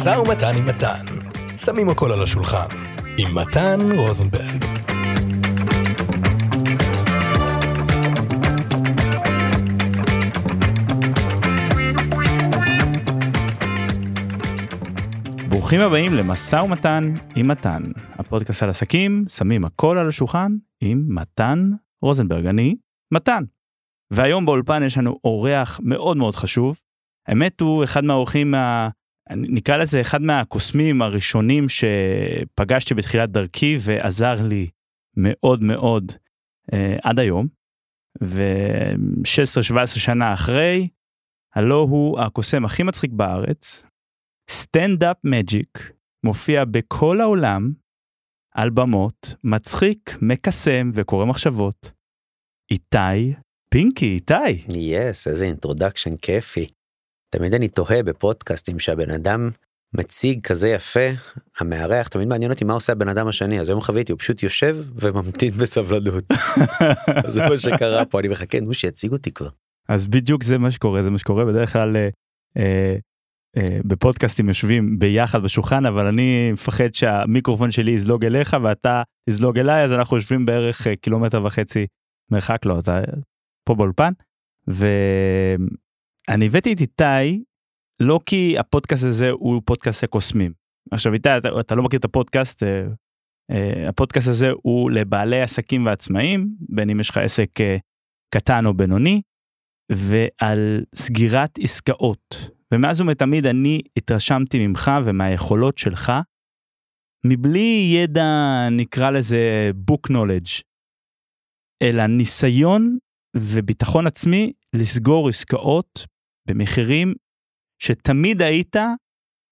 משא ומתן עם מתן. שמים הכל על השולחן. עם מתן רוזנברג. ברוכים הבאים למשא ומתן עם מתן, הפודקאסט על עסקים, שמים הכל על השולחן עם מתן רוזנברג, אני מתן. והיום באולפן יש לנו אורח מאוד מאוד חשוב. האמת הוא אחד מהאורחים, מה... נקרא לזה אחד מהקוסמים הראשונים שפגשתי בתחילת דרכי ועזר לי מאוד מאוד אה, עד היום. ו-16-17 שנה אחרי, הלא הוא הקוסם הכי מצחיק בארץ, סטנדאפ מג'יק, מופיע בכל העולם, על במות, מצחיק, מקסם וקורא מחשבות. איתי פינקי, איתי. yes, yes, איזה introduction כיפי. תמיד אני תוהה בפודקאסטים שהבן אדם מציג כזה יפה, המארח, תמיד מעניין אותי מה עושה הבן אדם השני, אז היום חוויתי, הוא פשוט יושב וממתין בסבלנות. זה מה שקרה פה, אני מחכה, נו שיציג אותי כבר. אז בדיוק זה מה שקורה, זה מה שקורה בדרך כלל. אה, אה, אה, בפודקאסטים יושבים ביחד בשולחן אבל אני מפחד שהמיקרופון שלי יזלוג אליך ואתה יזלוג אליי אז אנחנו יושבים בערך אה, קילומטר וחצי מרחק לא אתה פה באולפן ואני הבאתי את איתי לא כי הפודקאסט הזה הוא פודקאסט קוסמים עכשיו איתי אתה, אתה לא מכיר את הפודקאסט אה, אה, הפודקאסט הזה הוא לבעלי עסקים ועצמאים בין אם יש לך עסק אה, קטן או בינוני ועל סגירת עסקאות. ומאז ומתמיד אני התרשמתי ממך ומהיכולות שלך, מבלי ידע נקרא לזה book knowledge, אלא ניסיון וביטחון עצמי לסגור עסקאות במחירים שתמיד היית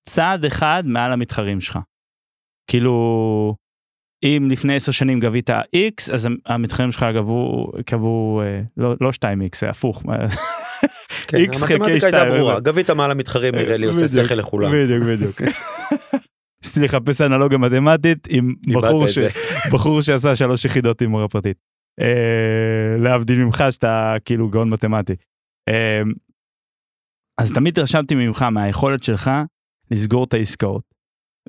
צעד אחד מעל המתחרים שלך. כאילו, אם לפני עשר שנים גבית x אז המתחרים שלך גבו קבעו אה, לא, לא 2x הפוך כן, המתמטיקה הייתה ברורה גבית מעל המתחרים נראה לי עושה שכל לכולם. בדיוק בדיוק. ניסיתי לחפש אנלוגיה מתמטית עם בחור, ש... בחור שעשה שלוש יחידות עם מורה פרטית. אה, להבדיל ממך שאתה כאילו גאון מתמטי. אז תמיד רשמתי ממך מהיכולת שלך לסגור את העסקאות.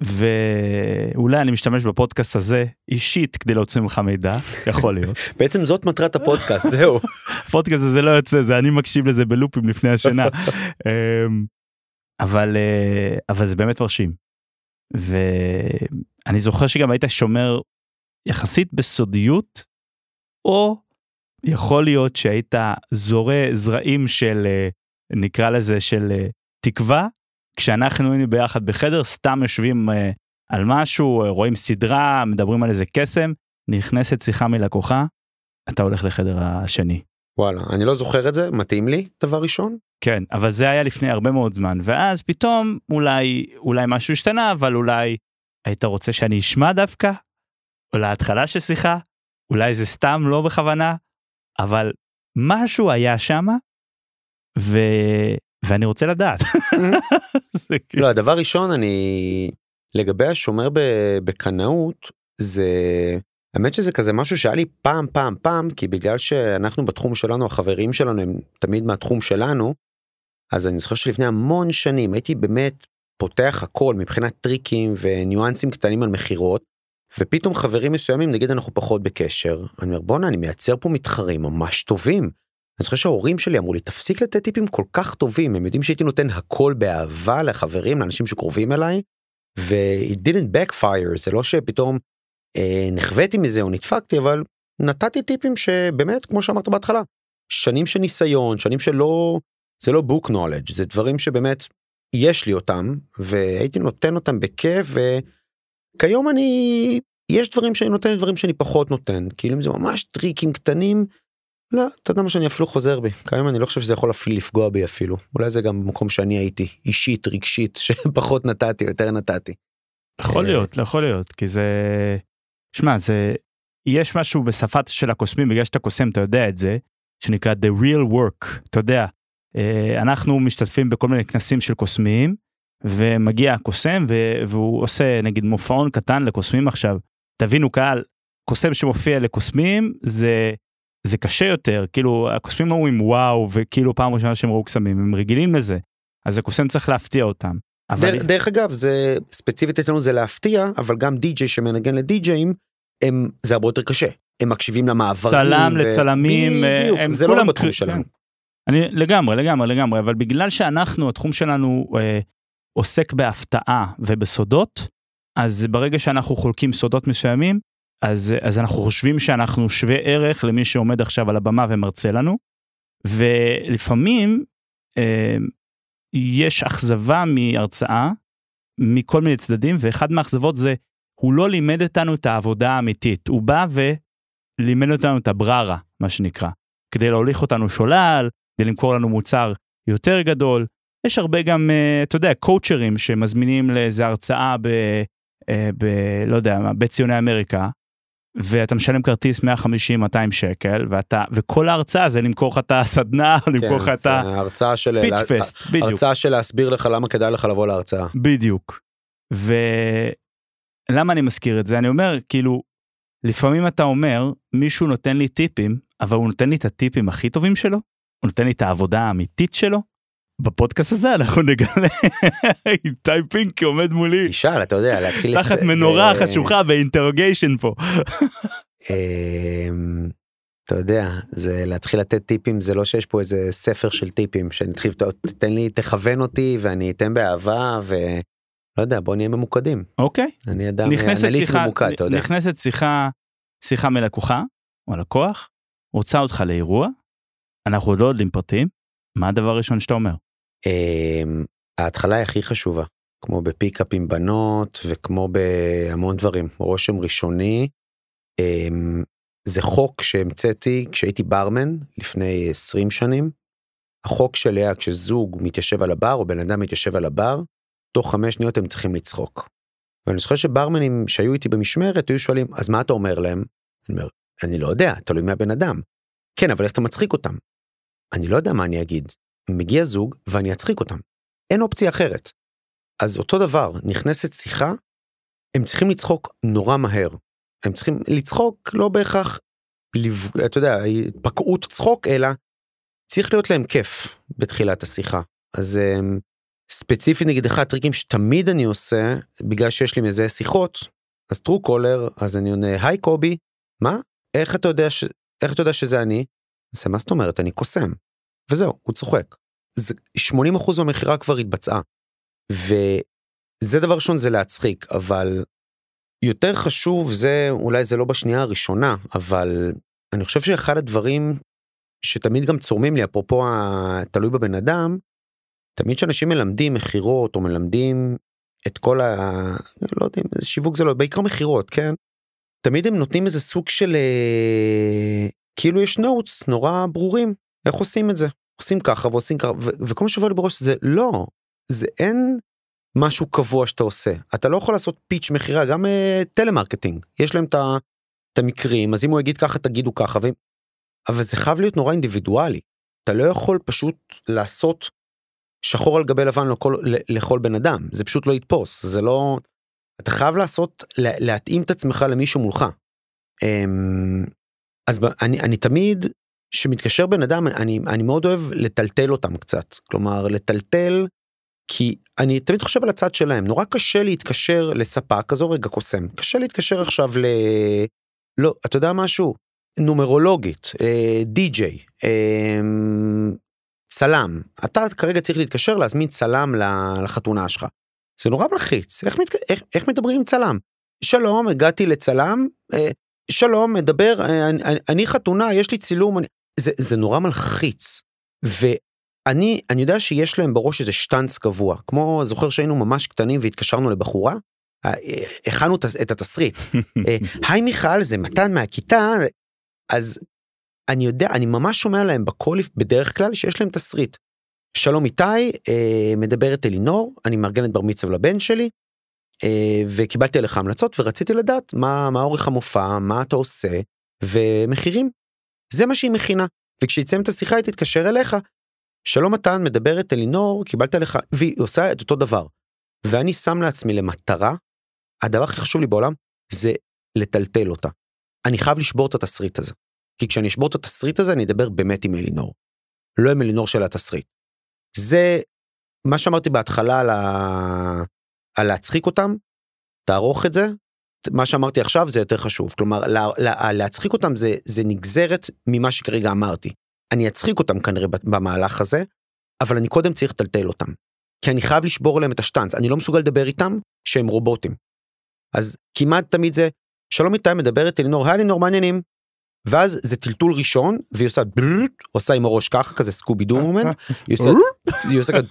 ואולי אני משתמש בפודקאסט הזה אישית כדי להוציא ממך מידע יכול להיות בעצם זאת מטרת הפודקאסט זהו הפודקאסט הזה לא יוצא זה אני מקשיב לזה בלופים לפני השינה אמ, אבל אה, אבל זה באמת מרשים. ואני זוכר שגם היית שומר יחסית בסודיות או יכול להיות שהיית זורה זרעים של אה, נקרא לזה של אה, תקווה. כשאנחנו היינו ביחד בחדר סתם יושבים uh, על משהו uh, רואים סדרה מדברים על איזה קסם נכנסת שיחה מלקוחה אתה הולך לחדר השני. וואלה אני לא זוכר את זה מתאים לי דבר ראשון. כן אבל זה היה לפני הרבה מאוד זמן ואז פתאום אולי אולי משהו השתנה אבל אולי היית רוצה שאני אשמע דווקא? או להתחלה של שיחה? אולי זה סתם לא בכוונה? אבל משהו היה שמה ו... ואני רוצה לדעת. כאילו- לא הדבר ראשון אני לגבי השומר בקנאות זה האמת שזה כזה משהו שהיה לי פעם פעם פעם כי בגלל שאנחנו בתחום שלנו החברים שלנו הם תמיד מהתחום שלנו אז אני זוכר שלפני המון שנים הייתי באמת פותח הכל מבחינת טריקים וניואנסים קטנים על מכירות ופתאום חברים מסוימים נגיד אנחנו פחות בקשר אני אומר בואנה אני מייצר פה מתחרים ממש טובים. אני זוכר שההורים שלי אמרו לי תפסיק לתת טיפים כל כך טובים הם יודעים שהייתי נותן הכל באהבה לחברים לאנשים שקרובים אליי. ו- it didn't backfire זה לא שפתאום אה, נחוויתי מזה או נדפקתי אבל נתתי טיפים שבאמת כמו שאמרת בהתחלה שנים של ניסיון שנים שלא זה לא book knowledge זה דברים שבאמת יש לי אותם והייתי נותן אותם בכיף וכיום אני יש דברים שאני נותן דברים שאני פחות נותן כאילו אם זה ממש טריקים קטנים לא, אתה יודע מה שאני אפילו חוזר בי, כיום אני לא חושב שזה יכול אפילו לפגוע בי אפילו, אולי זה גם במקום שאני הייתי, אישית, רגשית, שפחות נתתי, יותר נתתי. יכול להיות, לא יכול להיות, כי זה... שמע, זה... יש משהו בשפת של הקוסמים, בגלל שאתה קוסם, אתה יודע את זה, שנקרא The Real Work, אתה יודע. אה, אנחנו משתתפים בכל מיני כנסים של קוסמים, ומגיע הקוסם והוא עושה נגיד מופעון קטן לקוסמים עכשיו. תבינו קהל, קוסם שמופיע לקוסמים זה זה קשה יותר כאילו הקוסמים לא אומרים וואו וכאילו פעם ראשונה שהם ראו קסמים הם רגילים לזה אז הקוסם צריך להפתיע אותם אבל דרך, דרך אגב זה ספציפית אצלנו זה להפתיע אבל גם די.ג'יי שמנגן לדי.ג'אים הם זה הרבה יותר קשה הם מקשיבים למעברים. צלם ו- לצלמים אה, בדיוק, הם זה לא כולם בתחום קר- שלנו. כן. אני לגמרי לגמרי לגמרי אבל בגלל שאנחנו התחום שלנו אה, עוסק בהפתעה ובסודות אז ברגע שאנחנו חולקים סודות מסוימים אז אז אנחנו חושבים שאנחנו שווה ערך למי שעומד עכשיו על הבמה ומרצה לנו. ולפעמים אה, יש אכזבה מהרצאה מכל מיני צדדים ואחד מהאכזבות זה הוא לא לימד אותנו את העבודה האמיתית הוא בא ולימד אותנו את הבררה מה שנקרא כדי להוליך אותנו שולל כדי למכור לנו מוצר יותר גדול יש הרבה גם אה, אתה יודע קואוצ'רים שמזמינים לאיזה הרצאה ב, אה, ב... לא יודע מה בית אמריקה. ואתה משלם כרטיס 150-200 שקל ואתה וכל ההרצאה זה למכור לך את הסדנה או למכור לך כן, את זה הרצאה של הפיץ' פסט בדיוק הרצאה של להסביר לך למה כדאי לך לבוא להרצאה. בדיוק. ולמה אני מזכיר את זה אני אומר כאילו לפעמים אתה אומר מישהו נותן לי טיפים אבל הוא נותן לי את הטיפים הכי טובים שלו הוא נותן לי את העבודה האמיתית שלו. בפודקאסט הזה אנחנו נגלה איתי פינקי עומד מולי תשאל אתה יודע להתחיל תחת מנורה חשוכה באינטרוגיישן פה. אמ, אתה יודע זה להתחיל לתת טיפים זה לא שיש פה איזה ספר של טיפים שאני אתחיל תתן לי תכוון אותי ואני אתן באהבה ולא יודע בוא נהיה ממוקדים אוקיי אני אדם שיחה ממוקד אתה יודע. נכנסת שיחה שיחה מלקוחה או לקוח רוצה אותך לאירוע אנחנו עוד לא יודעים פרטים מה הדבר הראשון שאתה אומר. אמ, ההתחלה היא הכי חשובה כמו בפיקאפ עם בנות וכמו בהמון דברים רושם ראשוני. אמ, זה חוק שהמצאתי כשהייתי ברמן לפני 20 שנים. החוק שלי היה כשזוג מתיישב על הבר או בן אדם מתיישב על הבר תוך חמש שניות הם צריכים לצחוק. ואני זוכר שברמנים שהיו איתי במשמרת היו שואלים אז מה אתה אומר להם? אני אומר אני לא יודע תלוי מהבן אדם. כן אבל איך אתה מצחיק אותם? אני לא יודע מה אני אגיד. מגיע זוג ואני אצחיק אותם. אין אופציה אחרת. אז אותו דבר, נכנסת שיחה, הם צריכים לצחוק נורא מהר. הם צריכים לצחוק לא בהכרח, לב... אתה יודע, פקעות צחוק, אלא צריך להיות להם כיף בתחילת השיחה. אז um, ספציפית נגיד אחד הטריקים שתמיד אני עושה, בגלל שיש לי מזהה שיחות, אז טרו קולר, אז אני עונה, היי קובי, מה? איך אתה יודע, ש... איך אתה יודע שזה אני? זה מה זאת אומרת, אני קוסם. וזהו, הוא צוחק. זה 80% מהמכירה כבר התבצעה. וזה דבר ראשון זה להצחיק, אבל יותר חשוב זה, אולי זה לא בשנייה הראשונה, אבל אני חושב שאחד הדברים שתמיד גם צורמים לי, אפרופו תלוי בבן אדם, תמיד שאנשים מלמדים מכירות או מלמדים את כל ה... לא יודע, איזה שיווק זה לא, בעיקר מכירות, כן? תמיד הם נותנים איזה סוג של... כאילו יש notes נורא ברורים, איך עושים את זה. עושים ככה ועושים ככה ו- וכל מה שעובר לי בראש זה לא זה אין משהו קבוע שאתה עושה. אתה לא יכול לעשות pitch מכירה גם uh, טלמרקטינג. יש להם את המקרים אז אם הוא יגיד ככה תגידו ככה ו... אבל זה חייב להיות נורא אינדיבידואלי. אתה לא יכול פשוט לעשות שחור על גבי לבן לכל, לכל בן אדם. זה פשוט לא יתפוס. זה לא אתה חייב לעשות לה, להתאים את עצמך למישהו מולך. Um, אז אני אני תמיד שמתקשר בן אדם אני אני מאוד אוהב לטלטל אותם קצת. כלומר לטלטל כי אני תמיד חושב על הצד שלהם. נורא קשה להתקשר לספק כזו רגע קוסם קשה להתקשר עכשיו ל... לא אתה יודע משהו? נומרולוגית אה, די.ג'יי אה, צלם. אתה כרגע צריך להתקשר להזמין צלם לחתונה שלך. זה נורא מלחיץ. איך, מת... איך, איך מדברים עם צלם? שלום הגעתי לצלם אה, שלום מדבר אני, אני חתונה יש לי צילום אני... זה זה נורא מלחיץ. ואני אני יודע שיש להם בראש איזה שטאנץ קבוע כמו זוכר שהיינו ממש קטנים והתקשרנו לבחורה? הכנו את התסריט. היי מיכל זה מתן מהכיתה. אז אני יודע אני ממש שומע להם בקול בדרך כלל שיש להם תסריט. שלום איתי מדברת אלינור אני מארגנת בר מצווה לבן שלי וקיבלתי עליך המלצות ורציתי לדעת מה מה אורך המופע מה אתה עושה ומחירים. זה מה שהיא מכינה וכשיצא את השיחה היא תתקשר אליך. שלום מתן מדברת אלינור קיבלת עליך והיא עושה את אותו דבר. ואני שם לעצמי למטרה הדבר הכי חשוב לי בעולם זה לטלטל אותה. אני חייב לשבור את התסריט הזה. כי כשאני אשבור את התסריט הזה אני אדבר באמת עם אלינור. לא עם אלינור של התסריט. זה מה שאמרתי בהתחלה על, ה... על להצחיק אותם, תערוך את זה, מה שאמרתי עכשיו זה יותר חשוב. כלומר, לה... לה... להצחיק אותם זה, זה נגזרת ממה שכרגע אמרתי. אני אצחיק אותם כנראה במהלך הזה, אבל אני קודם צריך לטלטל אותם. כי אני חייב לשבור להם את השטאנץ, אני לא מסוגל לדבר איתם שהם רובוטים. אז כמעט תמיד זה, שלום איתי מדברת אלינור, היי אלינור מעניינים. ואז זה טלטול ראשון והיא עושה בלט, עושה עם הראש ככה כזה סקובי דו מומנט, היא עושה, היא עושה כזה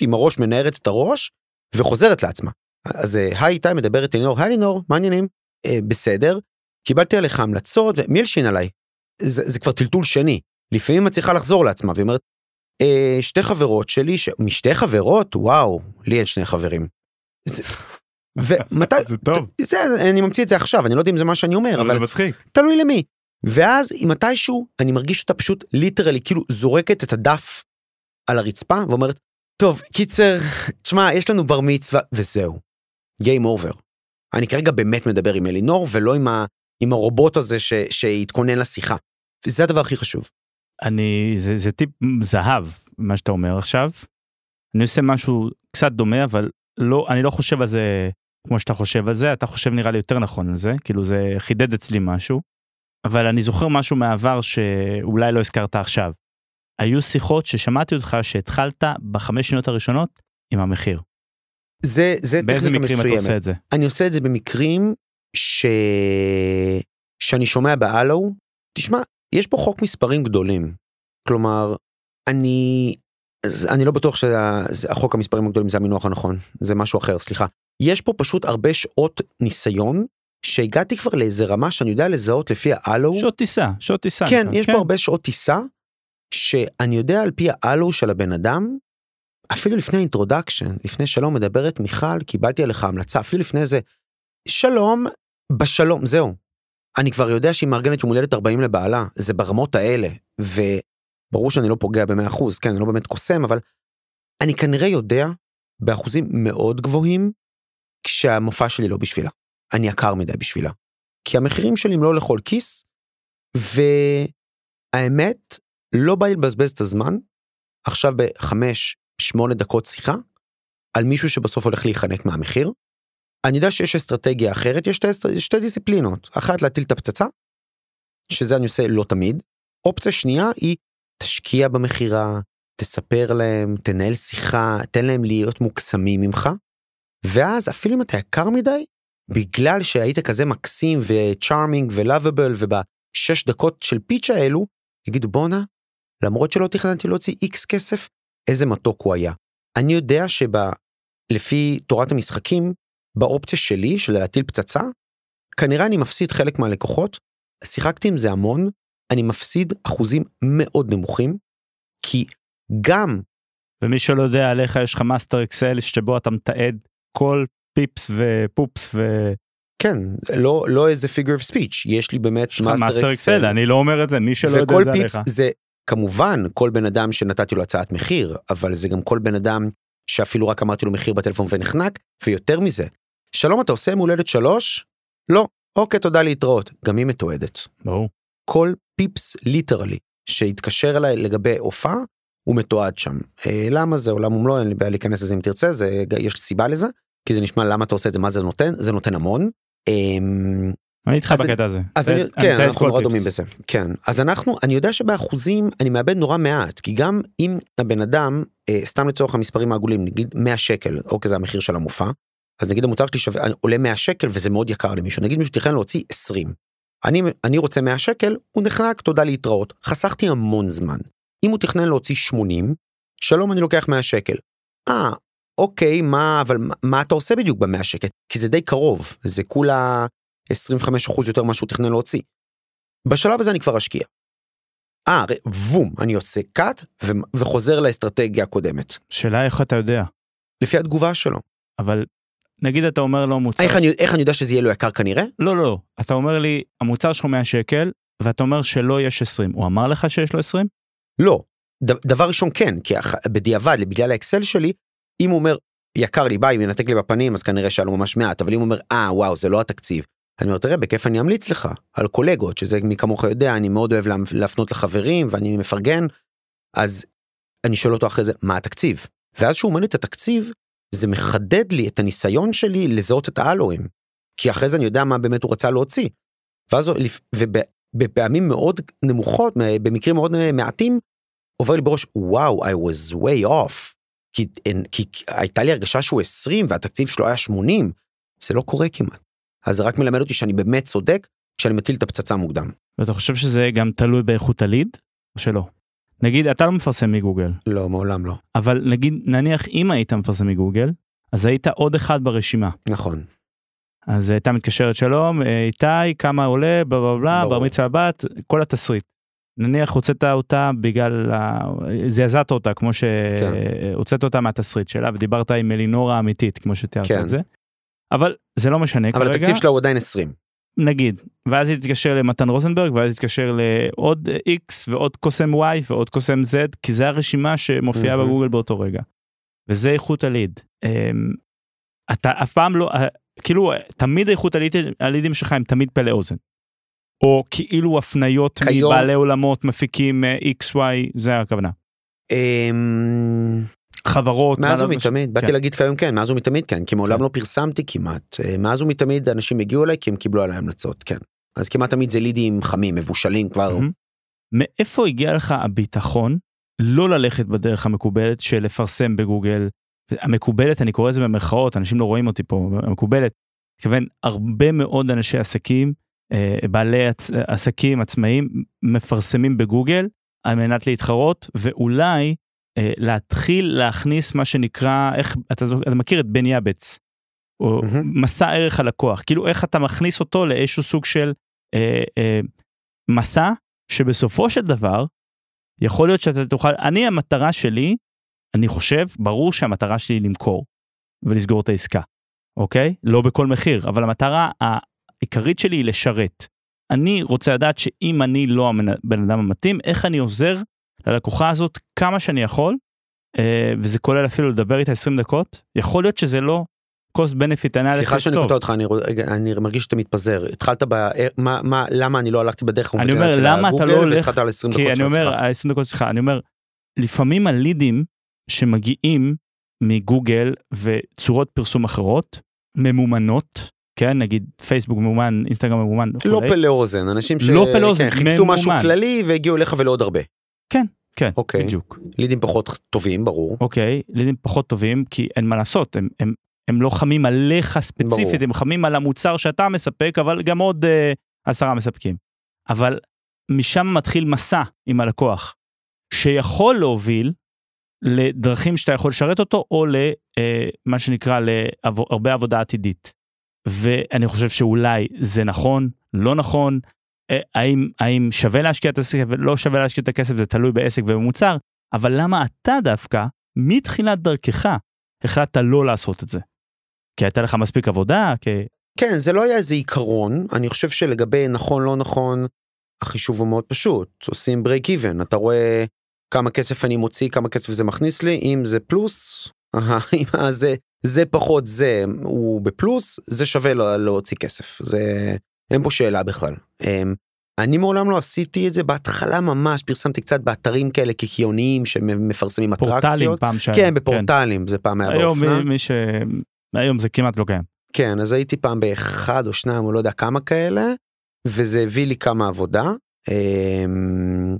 עם הראש מנערת את הראש וחוזרת לעצמה. אז היי איתי מדברת אלינור, היי אלינור, מעניינים? אה, בסדר, קיבלתי עליך המלצות ומי הלשין עליי? זה, זה כבר טלטול שני, לפעמים מצליחה לחזור לעצמה והיא אומרת, אה, שתי חברות שלי, ש... משתי חברות? וואו, לי אין שני חברים. זה... ומתי, זה טוב, זה, אני ממציא את זה עכשיו, אני לא יודע אם זה מה שאני אומר, אבל אבל זה מצחיק. תלוי למי. ואז אם מתישהו אני מרגיש אותה פשוט ליטרלי כאילו זורקת את הדף על הרצפה ואומרת טוב קיצר תשמע יש לנו בר מצווה וזהו. Game over. אני כרגע באמת מדבר עם אלינור ולא עם, ה, עם הרובוט הזה ש, שהתכונן לשיחה. זה הדבר הכי חשוב. אני זה, זה טיפ זהב מה שאתה אומר עכשיו. אני עושה משהו קצת דומה אבל לא אני לא חושב על זה כמו שאתה חושב על זה אתה חושב נראה לי יותר נכון על זה כאילו זה חידד אצלי משהו. אבל אני זוכר משהו מהעבר שאולי לא הזכרת עכשיו. היו שיחות ששמעתי אותך שהתחלת בחמש שניות הראשונות עם המחיר. זה זה באיזה מקרים אתה מסוימת. עושה את זה? אני עושה את זה במקרים ש... שאני שומע בהלו, תשמע, יש פה חוק מספרים גדולים. כלומר, אני... אני לא בטוח שהחוק המספרים הגדולים זה המינוח הנכון, זה משהו אחר, סליחה. יש פה פשוט הרבה שעות ניסיון, שהגעתי כבר לאיזה רמה שאני יודע לזהות לפי ההלו. שעות טיסה, שעות טיסה. כן, יש פה הרבה שעות טיסה, שאני יודע על פי ההלו של הבן אדם, אפילו לפני ה introduction, לפני שלום מדברת מיכל, קיבלתי עליך המלצה, אפילו לפני זה, שלום, בשלום, זהו. אני כבר יודע שהיא מארגנת יום הולדת 40 לבעלה, זה ברמות האלה, וברור שאני לא פוגע ב-100%, כן, אני לא באמת קוסם, אבל אני כנראה יודע באחוזים מאוד גבוהים, כשהמופע שלי לא בשבילה. אני יקר מדי בשבילה. כי המחירים שלי הם לא לכל כיס, והאמת, לא בא לי לבזבז את הזמן, עכשיו בחמש, שמונה דקות שיחה, על מישהו שבסוף הולך להיחנק מהמחיר. אני יודע שיש אסטרטגיה אחרת, יש שתי, שתי דיסציפלינות, אחת להטיל את הפצצה, שזה אני עושה לא תמיד, אופציה שנייה היא תשקיע במכירה, תספר להם, תנהל שיחה, תן להם להיות מוקסמים ממך, ואז אפילו אם אתה יקר מדי, בגלל שהיית כזה מקסים וצ'ארמינג ולאביבל ובשש דקות של פיץ' האלו, יגידו בואנה, למרות שלא תכננתי להוציא X כסף, איזה מתוק הוא היה. אני יודע שלפי תורת המשחקים, באופציה שלי של להטיל פצצה, כנראה אני מפסיד חלק מהלקוחות, שיחקתי עם זה המון, אני מפסיד אחוזים מאוד נמוכים, כי גם ומי שלא יודע עליך יש לך master אקסל שבו אתה מתעד כל פיפס ופופס ו... כן, לא, לא איזה figure of speech, יש לי באמת master אקסל אני לא אומר את זה מי שלא יודע וכל את זה פיפס עליך. זה כמובן כל בן אדם שנתתי לו הצעת מחיר, אבל זה גם כל בן אדם שאפילו רק אמרתי לו מחיר בטלפון ונחנק, ויותר מזה. שלום אתה עושה יום הולדת שלוש? לא. אוקיי תודה להתראות. גם היא מתועדת. ברור. כל פיפס literally שהתקשר אליי לגבי הופעה הוא מתועד שם. אה, למה זה עולם ומלואו אין לי בעיה להיכנס לזה אם תרצה זה יש סיבה לזה כי זה נשמע למה אתה עושה את זה מה זה נותן זה נותן המון. אמ, אני איתך בקטע הזה. אז אני, כן, אנחנו נורא. דומים בזה. כן, אז אנחנו, אני יודע שבאחוזים אני מאבד נורא מעט, כי גם אם הבן אדם, אה, סתם לצורך המספרים העגולים, נגיד 100 שקל, אוקיי זה המחיר של המופע, אז נגיד המוצר שלי שווה, עולה 100 שקל וזה מאוד יקר למישהו, נגיד מישהו תכנן להוציא 20. אני, אני רוצה 100 שקל, הוא נחנק, תודה להתראות. חסכתי המון זמן. אם הוא תכנן להוציא 80, שלום אני לוקח 100 שקל. אה, אוקיי, מה, אבל מה, מה אתה עושה בדיוק ב-100 שקל? כי זה די קרוב, זה כולה 25% יותר ממה שהוא תכנן להוציא. בשלב הזה אני כבר אשקיע. אה, בום, אני עושה cut ו- וחוזר לאסטרטגיה הקודמת. שאלה איך אתה יודע לפי התגובה שלו. אבל נגיד אתה אומר לו מוצר איך אני, איך אני יודע שזה יהיה לו יקר כנראה? לא לא אתה אומר לי המוצר שלך 100 שקל ואתה אומר שלא יש 20 הוא אמר לך שיש לו 20 לא. ד- דבר ראשון כן, כי בדיעבד, בגלל האקסל שלי, אם הוא אומר, יקר לי, ביי, מנתק לי בפנים, אז כנראה שהיה לו ממש מעט, אבל אם הוא אומר, אה, וואו, זה לא התקציב. אני אומר, תראה, בכיף אני אמליץ לך על קולגות, שזה מי כמוך יודע, אני מאוד אוהב לה- להפנות לחברים ואני מפרגן, אז אני שואל אותו אחרי זה, מה התקציב? ואז שהוא אומר את התקציב, זה מחדד לי את הניסיון שלי לזהות את האלוהים. כי אחרי זה אני יודע מה באמת הוא רצה להוציא. ואז ובפעמים מאוד נמוכות, במקרים מאוד מעטים, עובר לי בראש, וואו, I was way off. כי, כי הייתה לי הרגשה שהוא 20 והתקציב שלו היה 80, זה לא קורה כמעט. אז זה רק מלמד אותי שאני באמת צודק כשאני מטיל את הפצצה מוקדם. ואתה חושב שזה גם תלוי באיכות הליד או שלא? נגיד אתה לא מפרסם מגוגל. לא, מעולם לא. אבל נגיד נניח אם היית מפרסם מגוגל, אז היית עוד אחד ברשימה. נכון. אז הייתה מתקשרת שלום איתי כמה עולה בלה בלה בלה בר מצווה הבת כל התסריט. נניח הוצאת אותה בגלל זעזעת אותה כמו שהוצאת כן. אותה מהתסריט שלה ודיברת עם אלינורה אמיתית כמו שתיארת כן. את זה. אבל זה לא משנה אבל כרגע. התקציב שלה הוא עדיין 20. נגיד ואז היא תתקשר למתן רוזנברג ואז תתקשר לעוד x ועוד קוסם y ועוד קוסם z כי זה הרשימה שמופיעה בגוגל באותו רגע. וזה איכות הליד. אמ, אתה אף פעם לא כאילו תמיד איכות הלידים שלך הם תמיד פלא אוזן. או כאילו הפניות כיום... מבעלי עולמות מפיקים אה, xy זה הכוונה. חברות מאז ומתמיד באתי כן. להגיד כיום כן מאז ומתמיד כן כי מעולם כן. לא פרסמתי כמעט אה, מאז ומתמיד אנשים הגיעו אליי כי הם קיבלו עליי המלצות כן אז כמעט תמיד זה לידים חמים מבושלים כבר. מאיפה הגיע לך הביטחון לא ללכת בדרך המקובלת של לפרסם בגוגל המקובלת אני קורא לזה במרכאות אנשים לא רואים אותי פה המקובלת. כיוון הרבה מאוד אנשי עסקים אה, בעלי עסקים עצמאים מפרסמים בגוגל על מנת להתחרות ואולי להתחיל להכניס מה שנקרא איך אתה, אתה מכיר את בן יבץ. או mm-hmm. מסע ערך הלקוח כאילו איך אתה מכניס אותו לאיזשהו סוג של אה, אה, מסע שבסופו של דבר יכול להיות שאתה תוכל אני המטרה שלי אני חושב ברור שהמטרה שלי היא למכור ולסגור את העסקה אוקיי לא בכל מחיר אבל המטרה העיקרית שלי היא לשרת. אני רוצה לדעת שאם אני לא הבן אדם המתאים איך אני עוזר ללקוחה הזאת כמה שאני יכול אה, וזה כולל אפילו לדבר איתה 20 דקות יכול להיות שזה לא cost benefit אנליסיס סליחה שאני קוטע אותך אני, אני מרגיש שאתה מתפזר. התחלת ב... אה, מה, מה, למה אני לא הלכתי בדרך אני אומר למה אתה לא הולך כי אני אומר 20 דקות שלך אני אומר לפעמים הלידים שמגיעים מגוגל וצורות פרסום אחרות ממומנות כן? נגיד פייסבוק ממומן אינסטגרם ממומן לא פלא אוזן אנשים לא פלא אוזן כן, חיפשו משהו כללי והגיעו אליך ולעוד הרבה. כן כן אוקיי בדיוק לידים פחות טובים ברור אוקיי לידים פחות טובים כי אין מה לעשות הם הם הם לא חמים עליך ספציפית ברור. הם חמים על המוצר שאתה מספק אבל גם עוד אה, עשרה מספקים. אבל משם מתחיל מסע עם הלקוח שיכול להוביל לדרכים שאתה יכול לשרת אותו או למה אה, שנקרא להרבה עבודה עתידית. ואני חושב שאולי זה נכון לא נכון האם האם שווה להשקיע את הכסף ולא שווה להשקיע את הכסף זה תלוי בעסק ובמוצר אבל למה אתה דווקא מתחילת דרכך החלטת לא לעשות את זה. כי הייתה לך מספיק עבודה כי כן זה לא היה איזה עיקרון אני חושב שלגבי נכון לא נכון החישוב הוא מאוד פשוט עושים break even אתה רואה כמה כסף אני מוציא כמה כסף זה מכניס לי אם זה פלוס זה זה פחות זה הוא בפלוס זה שווה לו להוציא כסף זה אין פה שאלה בכלל. אמ, אני מעולם לא עשיתי את זה בהתחלה ממש פרסמתי קצת באתרים כאלה קיקיוניים שמפרסמים אטרקציות. פעם שהיה. כן בפורטלים כן. זה פעם היה היום באופנה. מי ש... היום זה כמעט לא קיים. כן אז הייתי פעם באחד או שניים או לא יודע כמה כאלה וזה הביא לי כמה עבודה. אמ,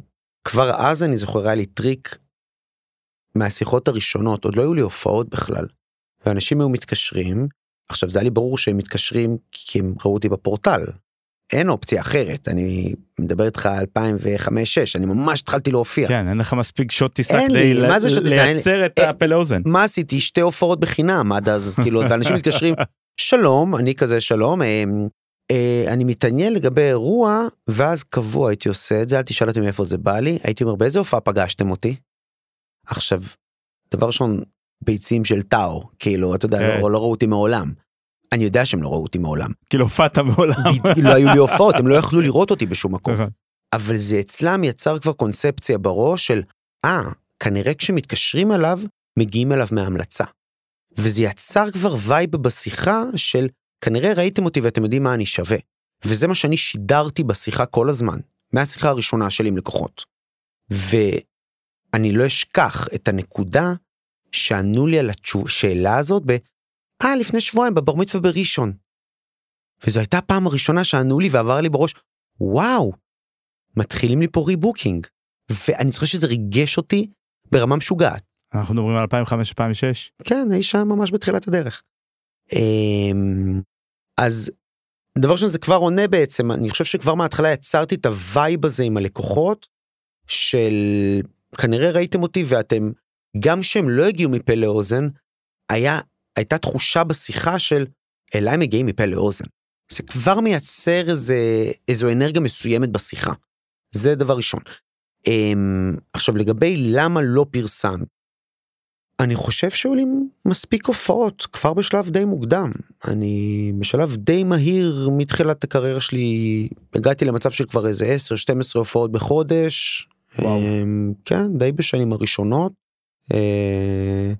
כבר אז אני זוכר היה לי טריק מהשיחות הראשונות עוד לא היו לי הופעות בכלל. ואנשים היו מתקשרים עכשיו זה היה לי ברור שהם מתקשרים כי הם ראו אותי בפורטל. אין אופציה אחרת אני מדבר איתך 2005 6 אני ממש התחלתי להופיע. כן אין לך מספיק שוט טיסה כדי לייצר את הפה לאוזן. מה עשיתי שתי הופעות בחינם עד אז כאילו אנשים מתקשרים שלום אני כזה שלום אה, אה, אני מתעניין לגבי אירוע ואז קבוע הייתי עושה את זה אל תשאל אותי מאיפה זה בא לי הייתי אומר באיזה הופעה פגשתם אותי. עכשיו דבר ראשון ביצים של טאו כאילו אתה יודע לא, כן. לא ראו אותי מעולם. אני יודע שהם לא ראו אותי מעולם. כאילו הופעת מעולם. לא היו לי הופעות הם לא יכלו לראות אותי בשום מקום. נכון. אבל זה אצלם יצר כבר קונספציה בראש של אה כנראה כשמתקשרים אליו מגיעים אליו מהמלצה. וזה יצר כבר וייב בשיחה של כנראה ראיתם אותי ואתם יודעים מה אני שווה. וזה מה שאני שידרתי בשיחה כל הזמן מהשיחה הראשונה שלי עם לקוחות. ואני לא אשכח את הנקודה שענו לי על השאלה הזאת ב... אה, לפני שבועיים בבר מצווה בראשון. וזו הייתה הפעם הראשונה שענו לי ועבר לי בראש, וואו, מתחילים לי פה rebooking. ואני זוכר שזה ריגש אותי ברמה משוגעת. אנחנו מדברים על 2005-2006? כן, אי שם ממש בתחילת הדרך. אמ, אז דבר ראשון זה כבר עונה בעצם, אני חושב שכבר מההתחלה יצרתי את ה vibe הזה עם הלקוחות, של כנראה ראיתם אותי ואתם, גם שהם לא הגיעו מפה לאוזן, היה, הייתה תחושה בשיחה של אליי מגיעים מפה לאוזן. זה כבר מייצר איזה, איזו אנרגיה מסוימת בשיחה. זה דבר ראשון. Um, עכשיו לגבי למה לא פרסם, אני חושב שהיו לי מספיק הופעות כבר בשלב די מוקדם. אני בשלב די מהיר מתחילת הקריירה שלי הגעתי למצב של כבר איזה 10-12 הופעות בחודש. וואו. Um, כן, די בשנים הראשונות. Uh,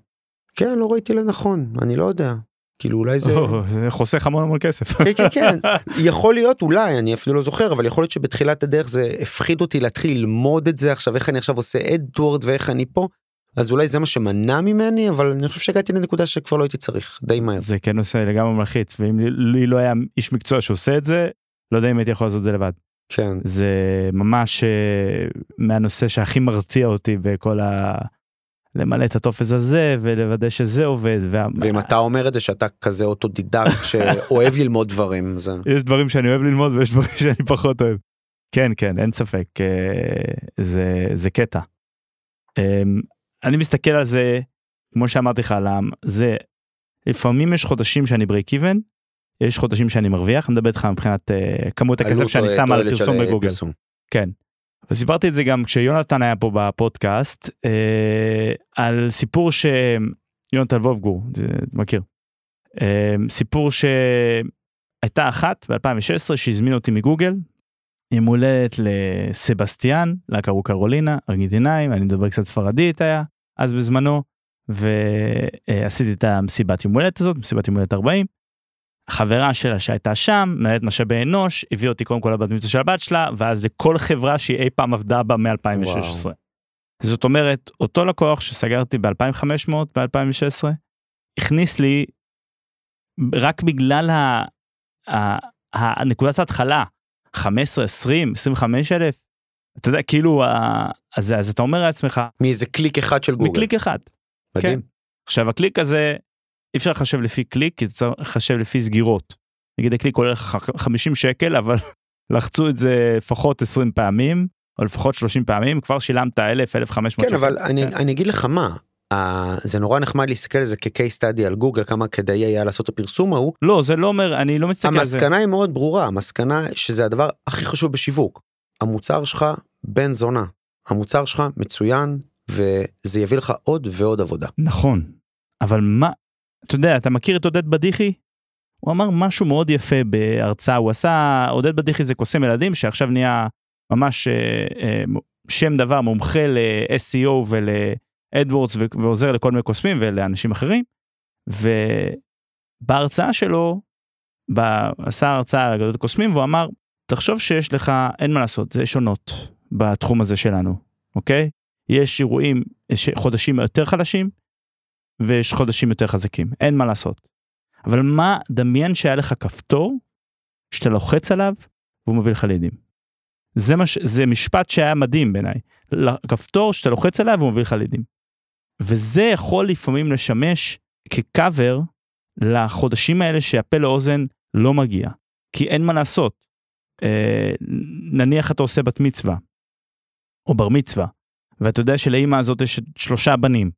כן, לא ראיתי לנכון, אני לא יודע. כאילו אולי זה... זה חוסך המון המון כסף. כן, כן, כן. יכול להיות אולי, אני אפילו לא זוכר, אבל יכול להיות שבתחילת הדרך זה הפחיד אותי להתחיל ללמוד את זה עכשיו, איך אני עכשיו עושה אדוורד ואיך אני פה. אז אולי זה מה שמנע ממני, אבל אני חושב שהגעתי לנקודה שכבר לא הייתי צריך, די מהר. זה כן עושה לגמרי מלחיץ, ואם לי לא היה איש מקצוע שעושה את זה, לא יודע אם הייתי יכול לעשות את זה לבד. כן. זה ממש אה, מהנושא שהכי מרתיע אותי בכל ה... למלא את הטופס הזה ולוודא שזה עובד. וה... ואם אתה אומר את זה שאתה כזה אוטודידקט שאוהב ללמוד דברים זה יש דברים שאני אוהב ללמוד ויש דברים שאני פחות אוהב. כן כן אין ספק אה, זה זה קטע. אמ, אני מסתכל על זה כמו שאמרתי לך למה זה לפעמים יש חודשים שאני break even יש חודשים שאני מרוויח אני מדבר איתך מבחינת uh, כמות הכסף שאני שם על פרסום בגוגל. כן. וסיפרתי את זה גם כשיונתן היה פה בפודקאסט אה, על סיפור שיונתן ובגור מכיר. אה, סיפור שהייתה אחת ב2016 שהזמין אותי מגוגל. יום הולדת לסבסטיאן לה קראו קרולינה ארגנטינאים אני מדבר קצת ספרדית היה אז בזמנו ועשיתי את המסיבת יום הולדת הזאת מסיבת יום הולדת 40 חברה שלה שהייתה שם מנהלת משאבי אנוש הביא אותי קודם כל לבת מצווה של הבת שלה ואז לכל חברה שהיא אי פעם עבדה בה מ-2016. זאת אומרת אותו לקוח שסגרתי ב-2500 ב-2016 הכניס לי רק בגלל ה... ה... הנקודת ההתחלה 15 20 25 אלף אתה יודע כאילו ה... אז, אז אתה אומר לעצמך מאיזה קליק אחד של גוגל מקליק אחד. מדהים. כן. עכשיו הקליק הזה אי אפשר לחשב לפי קליק כי צריך לחשב לפי סגירות. נגיד הקליק עולה 50 שקל אבל לחצו את זה לפחות 20 פעמים או לפחות 30 פעמים כבר שילמת 1000 1500 כן שקל. אבל אני, כן. אני אגיד לך מה. זה נורא נחמד להסתכל על זה כ-case study על גוגל כמה כדאי היה לעשות את הפרסום ההוא. לא זה לא אומר אני לא מסתכל על זה. המסקנה היא מאוד ברורה המסקנה שזה הדבר הכי חשוב בשיווק. המוצר שלך בן זונה המוצר שלך מצוין וזה יביא לך עוד ועוד עבודה. נכון אבל מה אתה יודע, אתה מכיר את עודד בדיחי? הוא אמר משהו מאוד יפה בהרצאה, הוא עשה, עודד בדיחי זה קוסם ילדים שעכשיו נהיה ממש אה, אה, שם דבר מומחה ל-SEO ולאדוורדס ועוזר לכל מיני קוסמים ולאנשים אחרים. ובהרצאה שלו, עשה הרצאה על אגדות קוסמים והוא אמר, תחשוב שיש לך, אין מה לעשות, זה שונות בתחום הזה שלנו, אוקיי? יש אירועים, יש חודשים יותר חלשים, ויש חודשים יותר חזקים אין מה לעשות. אבל מה דמיין שהיה לך כפתור שאתה לוחץ עליו והוא מביא לך לידים. זה מה ש... זה משפט שהיה מדהים בעיניי. כפתור שאתה לוחץ עליו והוא מביא לך לידים. וזה יכול לפעמים לשמש כקאבר לחודשים האלה שהפה לאוזן לא מגיע. כי אין מה לעשות. אה, נניח אתה עושה בת מצווה או בר מצווה ואתה יודע שלאימא הזאת יש שלושה בנים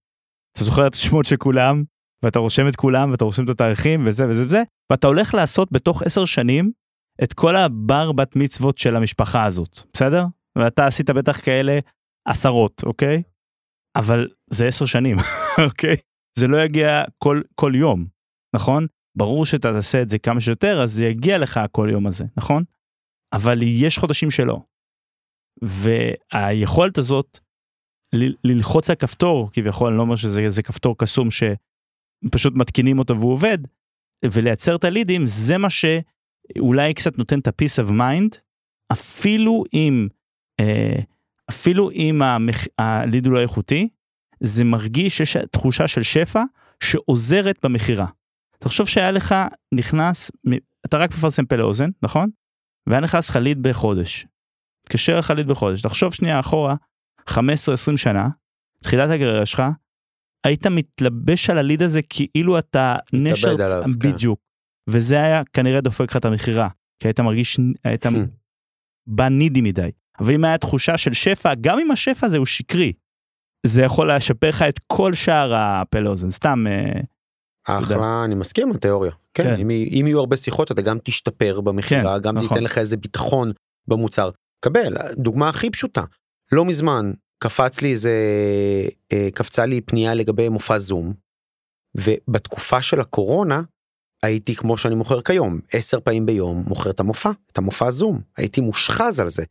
אתה זוכר את השמות של כולם ואתה רושם את כולם ואתה רושם את התאריכים וזה וזה וזה ואתה הולך לעשות בתוך עשר שנים את כל הבר בת מצוות של המשפחה הזאת בסדר? ואתה עשית בטח כאלה עשרות אוקיי? אבל זה עשר שנים אוקיי? זה לא יגיע כל כל יום נכון? ברור שאתה תעשה את זה כמה שיותר אז זה יגיע לך כל יום הזה נכון? אבל יש חודשים שלא. והיכולת הזאת ללחוץ על כפתור כביכול אני לא אומר שזה כפתור קסום שפשוט מתקינים אותו והוא עובד ולייצר את הלידים זה מה שאולי קצת נותן את ה-peace of mind אפילו אם אה, אפילו אם המח... הליד הוא לא איכותי זה מרגיש שיש תחושה של שפע שעוזרת במכירה. תחשוב שהיה לך נכנס, אתה רק מפרסם פה לאוזן, נכון? והיה נכנס חליד בחודש. מתקשר חליד בחודש, תחשוב שנייה אחורה, 15-20 שנה, תחילת הקריירה שלך, היית מתלבש על הליד הזה כאילו אתה נשר, עליו, כן. בדיוק. וזה היה כנראה דופק לך את המכירה, כי היית מרגיש, היית. בא נידי מדי. אבל אם היה תחושה של שפע, גם אם השפע הזה הוא שקרי, זה יכול לשפר לך את כל שאר הפה לאוזן, סתם. אה, אחלה, אני מסכים עם התיאוריה. כן, כן. אם, אם יהיו הרבה שיחות אתה גם תשתפר במכירה, כן, גם זה נכון. ייתן לך איזה ביטחון במוצר. קבל, דוגמה הכי פשוטה. לא מזמן קפץ לי איזה, אה, קפצה לי פנייה לגבי מופע זום, ובתקופה של הקורונה הייתי כמו שאני מוכר כיום, עשר פעמים ביום מוכר את המופע, את המופע זום, הייתי מושחז על זה.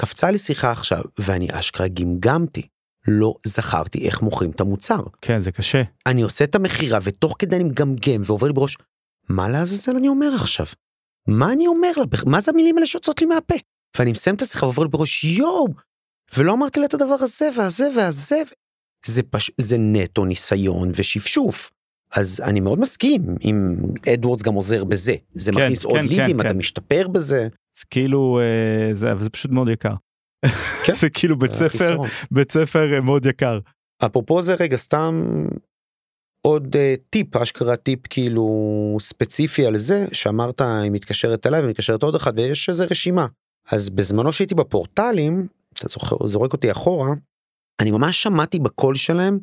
קפצה לי שיחה עכשיו, ואני אשכרה גמגמתי. לא זכרתי איך מוכרים את המוצר. כן, זה קשה. אני עושה את המכירה ותוך כדי אני מגמגם ועובר לי בראש, מה לעזאזל אני אומר עכשיו? מה אני אומר לה? מה זה המילים האלה שיוצאות לי מהפה? ואני מסיים את השיחה ועובר לי בראש יואו! ולא אמרתי לה את הדבר הזה והזה והזה. זה פש... זה נטו ניסיון ושפשוף. אז אני מאוד מסכים אם אדוורדס גם עוזר בזה. זה כן, מכניס עוד כן, כן, leads, אתה כן. משתפר בזה. זה כאילו, אה, זה, אבל זה פשוט מאוד יקר. כן. זה כאילו בית ספר. בית ספר אה, מאוד יקר. אפרופו זה רגע סתם עוד uh, טיפ אשכרה טיפ כאילו ספציפי על זה שאמרת היא מתקשרת אליי ומתקשרת עוד אחת ויש איזה רשימה אז בזמנו שהייתי בפורטלים אתה זוכר זורק אותי אחורה אני ממש שמעתי בקול שלהם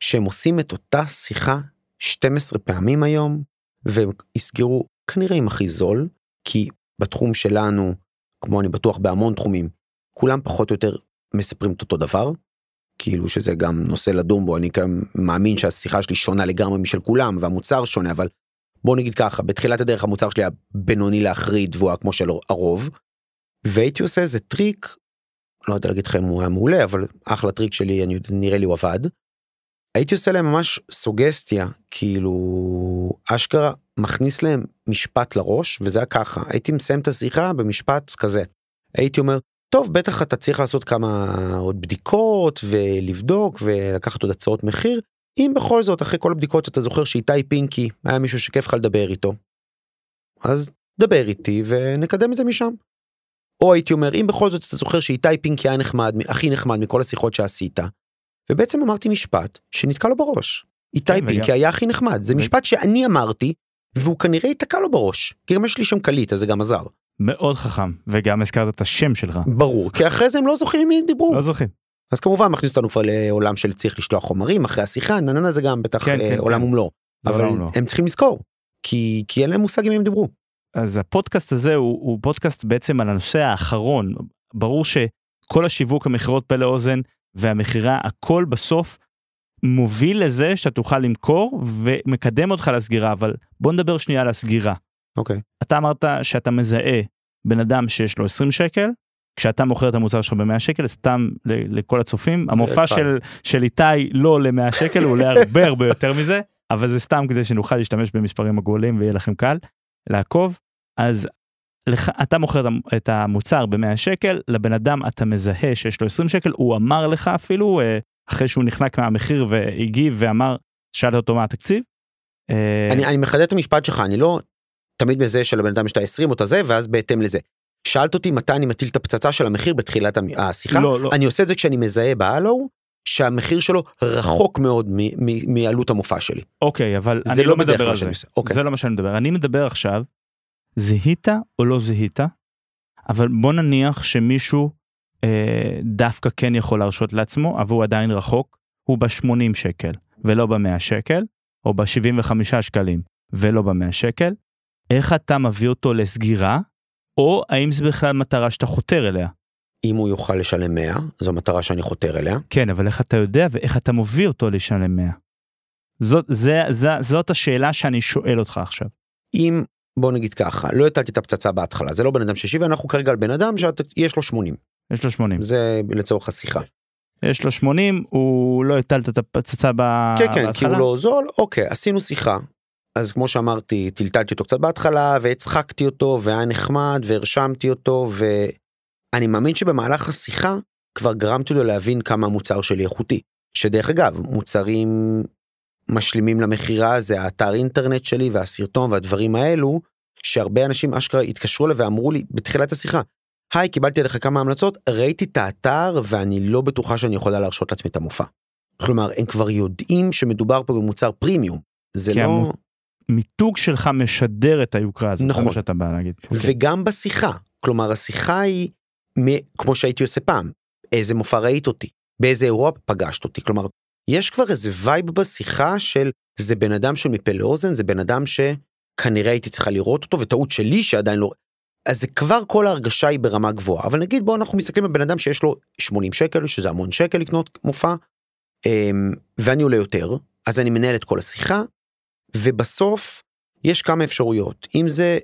שהם עושים את אותה שיחה 12 פעמים היום והם יסגרו כנראה עם הכי זול כי בתחום שלנו כמו אני בטוח בהמון תחומים כולם פחות או יותר מספרים את אותו דבר כאילו שזה גם נושא לדון בו אני גם מאמין שהשיחה שלי שונה לגמרי משל כולם והמוצר שונה אבל בוא נגיד ככה בתחילת הדרך המוצר שלי היה בינוני להחריד והוא היה כמו של הרוב. והייתי עושה איזה טריק לא יודע להגיד לך אם הוא היה מעולה אבל אחלה טריק שלי אני נראה לי הוא עבד. הייתי עושה להם ממש סוגסטיה כאילו אשכרה מכניס להם משפט לראש וזה היה ככה הייתי מסיים את השיחה במשפט כזה הייתי אומר טוב בטח אתה צריך לעשות כמה עוד בדיקות ולבדוק ולקחת עוד הצעות מחיר אם בכל זאת אחרי כל הבדיקות אתה זוכר שאיתי פינקי היה מישהו שכיף לך לדבר איתו. אז דבר איתי ונקדם את זה משם. או הייתי אומר אם בכל זאת אתה זוכר שאיתי פינקי היה נחמד הכי נחמד מכל השיחות שעשית. ובעצם אמרתי משפט שנתקע לו בראש. איתי כן, פינקי היה הכי נחמד זה משפט שאני אמרתי והוא כנראה ייתקע לו בראש כי גם יש לי שם קליט אז זה גם עזר. מאוד חכם, וגם הזכרת את השם שלך. ברור כי אחרי זה הם לא זוכרים עם מי הם דיברו. לא זוכרים. אז כמובן מכניס אותנו כבר לעולם של צריך לשלוח חומרים אחרי השיחה נננה זה גם בטח כן, אה, כן, עולם כן. ומלואו. אבל ומלואו. הם צריכים לזכור כי כי אין להם מושג עם מי הם דיברו. אז הפודקאסט הזה הוא, הוא פודקאסט בעצם על הנושא האחרון. ברור שכל השיווק, המכירות פה לאוזן והמכירה, הכל בסוף מוביל לזה שאתה תוכל למכור ומקדם אותך לסגירה, אבל בוא נדבר שנייה על הסגירה. אוקיי. אתה אמרת שאתה מזהה בן אדם שיש לו 20 שקל, כשאתה מוכר את המוצר שלך ב-100 שקל, סתם לכל הצופים, המופע. של, של איתי לא עולה 100 שקל, הוא עולה הרבה הרבה יותר מזה, אבל זה סתם כדי שנוכל להשתמש במספרים עגולים ויהיה לכם קל לעקוב. אז לך, אתה מוכר את המ- את המוצר ב-100 שקל, לבן אדם אתה מזהה שיש לו 20 שקל, הוא אמר לך אפילו, אה, אחרי שהוא נחנק מהמחיר והגיב ואמר, שאלת אותו מה התקציב. אה, אני אני מחדד את המשפט שלך אני לא תמיד מזהה שלבן אדם יש את ה-20 או את הזה ואז בהתאם לזה. שאלת אותי מתי אני מטיל את הפצצה של המחיר בתחילת השיחה לא, לא, אני עושה את זה כשאני מזהה בהלו שהמחיר שלו רחוק מאוד מעלות המופע שלי. אוקיי, אבל אני לא לא מדבר על זה. אוקיי. זה לא מה שאני מדבר. אני מדבר עכשיו, זיהית או לא זיהית, אבל בוא נניח שמישהו אה, דווקא כן יכול להרשות לעצמו, אבל הוא עדיין רחוק, הוא ב-80 שקל ולא ב-100 שקל, או ב-75 שקלים ולא ב-100 שקל, איך אתה מביא אותו לסגירה, או האם זה בכלל מטרה שאתה חותר אליה? אם הוא יוכל לשלם 100 זו מטרה שאני חותר אליה. כן, אבל איך אתה יודע ואיך אתה מוביל אותו לשלם 100? זאת, זה, זה, זאת השאלה שאני שואל אותך עכשיו. אם בוא נגיד ככה לא הטלתי את הפצצה בהתחלה זה לא בן אדם שישי ואנחנו כרגע על בן אדם שיש לו 80 יש לו 80. זה לצורך השיחה. יש לו 80, הוא לא הטלת את הפצצה ב... כן כן כי בהתחלה? הוא לא זול אוקיי עשינו שיחה. אז כמו שאמרתי טלטלתי אותו קצת בהתחלה והצחקתי אותו והיה נחמד והרשמתי אותו ואני מאמין שבמהלך השיחה כבר גרמתי לו להבין כמה המוצר שלי איכותי. שדרך אגב מוצרים משלימים למכירה זה האתר אינטרנט שלי והסרטון והדברים האלו שהרבה אנשים אשכרה התקשרו אליי ואמרו לי בתחילת השיחה היי קיבלתי עליך כמה המלצות ראיתי את האתר ואני לא בטוחה שאני יכולה להרשות לעצמי את המופע. כלומר הם כבר יודעים שמדובר פה במוצר פרימיום זה לא מיתוג שלך משדר את היוקרה הזאת נכון. זה מה שאתה בא להגיד. אוקיי. וגם בשיחה כלומר השיחה היא מ- כמו שהייתי עושה פעם איזה מופע ראית אותי באיזה אירוע פגשת אותי כלומר יש כבר איזה vibe בשיחה של זה בן אדם של מפה לאוזן זה בן אדם שכנראה הייתי צריכה לראות אותו וטעות שלי שעדיין לא. אז זה כבר כל ההרגשה היא ברמה גבוהה אבל נגיד בוא אנחנו מסתכלים על בן אדם שיש לו 80 שקל שזה המון שקל לקנות מופע אמ, ואני עולה יותר אז אני מנהל את כל השיחה ובסוף יש כמה אפשרויות אם זה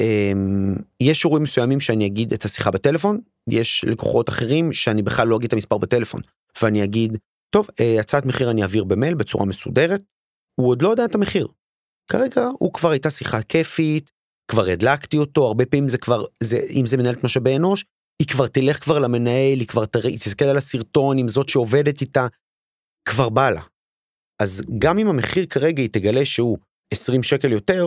אמ, יש אירועים מסוימים שאני אגיד את השיחה בטלפון יש לקוחות אחרים שאני בכלל לא אגיד את המספר בטלפון ואני אגיד טוב אה, הצעת מחיר אני אעביר במייל בצורה מסודרת הוא עוד לא יודע את המחיר. כרגע הוא כבר הייתה שיחה כיפית כבר הדלקתי אותו הרבה פעמים זה כבר זה אם זה מנהלת משאבי אנוש היא כבר תלך כבר למנהל היא כבר תראה, היא תסתכל על הסרטון עם זאת שעובדת איתה כבר בא לה. אז גם אם המחיר כרגע היא תגלה שהוא 20 שקל יותר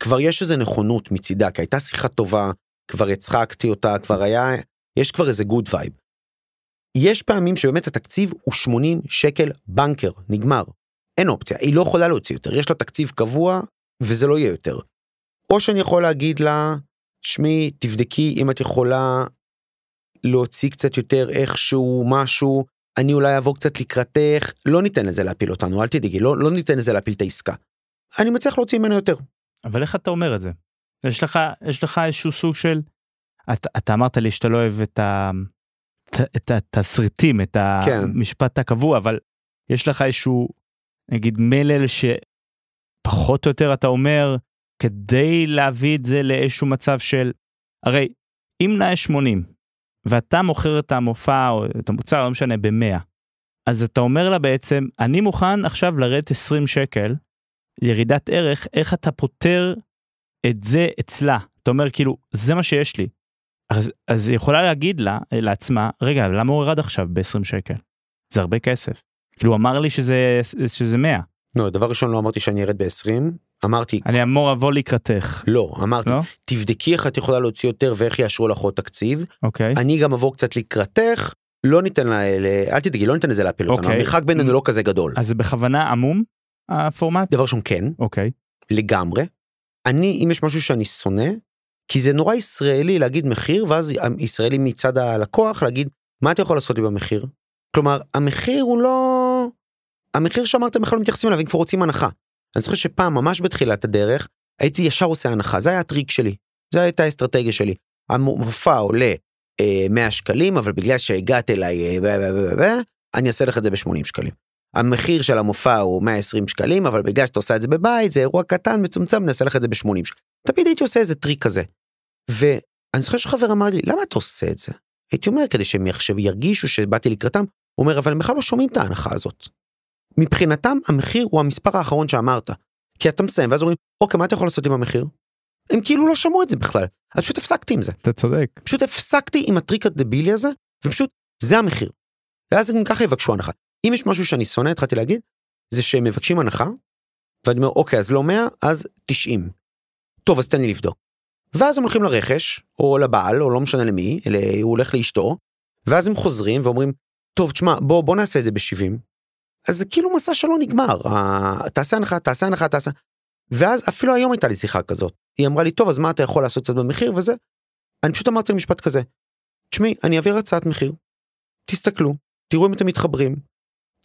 כבר יש איזה נכונות מצידה כי הייתה שיחה טובה כבר הצחקתי אותה כבר היה יש כבר איזה good vibe. יש פעמים שבאמת התקציב הוא 80 שקל בנקר, נגמר אין אופציה היא לא יכולה להוציא יותר יש לה תקציב קבוע וזה לא יהיה יותר. או שאני יכול להגיד לה שמי תבדקי אם את יכולה להוציא קצת יותר איכשהו משהו אני אולי אבוא קצת לקראתך לא ניתן לזה להפיל אותנו אל תדאגי לא, לא ניתן לזה להפיל את העסקה. אני מצליח להוציא ממנו יותר. אבל איך אתה אומר את זה? יש לך יש לך איזשהו סוג של אתה, אתה אמרת לי שאתה לא אוהב את ה... את- התסריטים את כן. המשפט הקבוע אבל יש לך איזשהו נגיד מלל שפחות או יותר אתה אומר כדי להביא את זה לאיזשהו מצב של הרי אם נאה 80 ואתה מוכר את המופע או את המוצר לא משנה ב-100 אז אתה אומר לה בעצם אני מוכן עכשיו לרדת 20 שקל ירידת ערך איך אתה פותר את זה אצלה אתה אומר כאילו זה מה שיש לי. אז, אז היא יכולה להגיד לה לעצמה רגע למה הוא ירד עכשיו ב-20 שקל? זה הרבה כסף. כאילו הוא אמר לי שזה שזה 100 לא דבר ראשון לא אמרתי שאני ארד ב-20 אמרתי אני אמור לבוא לקראתך. לא אמרתי לא? תבדקי איך את יכולה להוציא יותר ואיך יאשרו לך עוד תקציב. אוקיי. אני גם אבוא קצת לקראתך לא ניתן לה אל תדאגי לא ניתן לזה להפיל אותנו. אוקיי. המרחק בינינו לא כזה גדול. אז זה בכוונה עמום הפורמט? דבר ראשון כן. אוקיי. לגמרי. אני אם יש משהו שאני שונא כי זה נורא ישראלי להגיד מחיר ואז ישראלי מצד הלקוח להגיד מה אתה יכול לעשות לי במחיר. כלומר המחיר הוא לא המחיר שאמרתם בכלל לא מתייחסים אליו אם כבר רוצים הנחה. אני זוכר שפעם ממש בתחילת הדרך הייתי ישר עושה הנחה זה היה הטריק שלי זה הייתה האסטרטגיה שלי. המופע עולה אה, 100 שקלים אבל בגלל שהגעת אליי אה, ב- ב- ב- אני אעשה לך את זה ב-80 שקלים. המחיר של המופע הוא 120 שקלים אבל בגלל שאתה עושה את זה בבית זה אירוע קטן מצומצם נעשה לך את זה ב-80 שקלים. תמיד הייתי עושה איזה טריק כזה. ואני זוכר שחבר אמר לי למה אתה עושה את זה? הייתי אומר כדי שהם עכשיו ירגישו שבאתי לקראתם הוא אומר אבל הם בכלל לא שומעים את ההנחה הזאת. מבחינתם המחיר הוא המספר האחרון שאמרת. כי אתה מסיים ואז אומרים אוקיי מה אתה יכול לעשות עם המחיר? הם כאילו לא שמעו את זה בכלל אז פשוט הפסקתי עם זה אתה צודק פשוט הפסקתי עם הטריק הדבילי הזה ופשוט זה המחיר. ואז הם ככה יבקשו הנחה. אם יש משהו שאני שונא התחלתי להגיד זה שהם מבקשים הנחה ואני אומר אוקיי אז לא 100 אז 90. טוב אז תן לי לבדוק. ואז הם הולכים לרכש או לבעל או לא משנה למי אלא הוא הולך לאשתו ואז הם חוזרים ואומרים טוב תשמע בוא בוא נעשה את זה ב-70. אז זה כאילו מסע שלא נגמר תעשה הנחה תעשה הנחה תעשה. ואז אפילו היום הייתה לי שיחה כזאת היא אמרה לי טוב אז מה אתה יכול לעשות קצת במחיר וזה. אני פשוט אמרתי לה משפט כזה. תשמעי אני אעביר הצעת מחיר. תסתכלו תראו אם אתם מתחברים.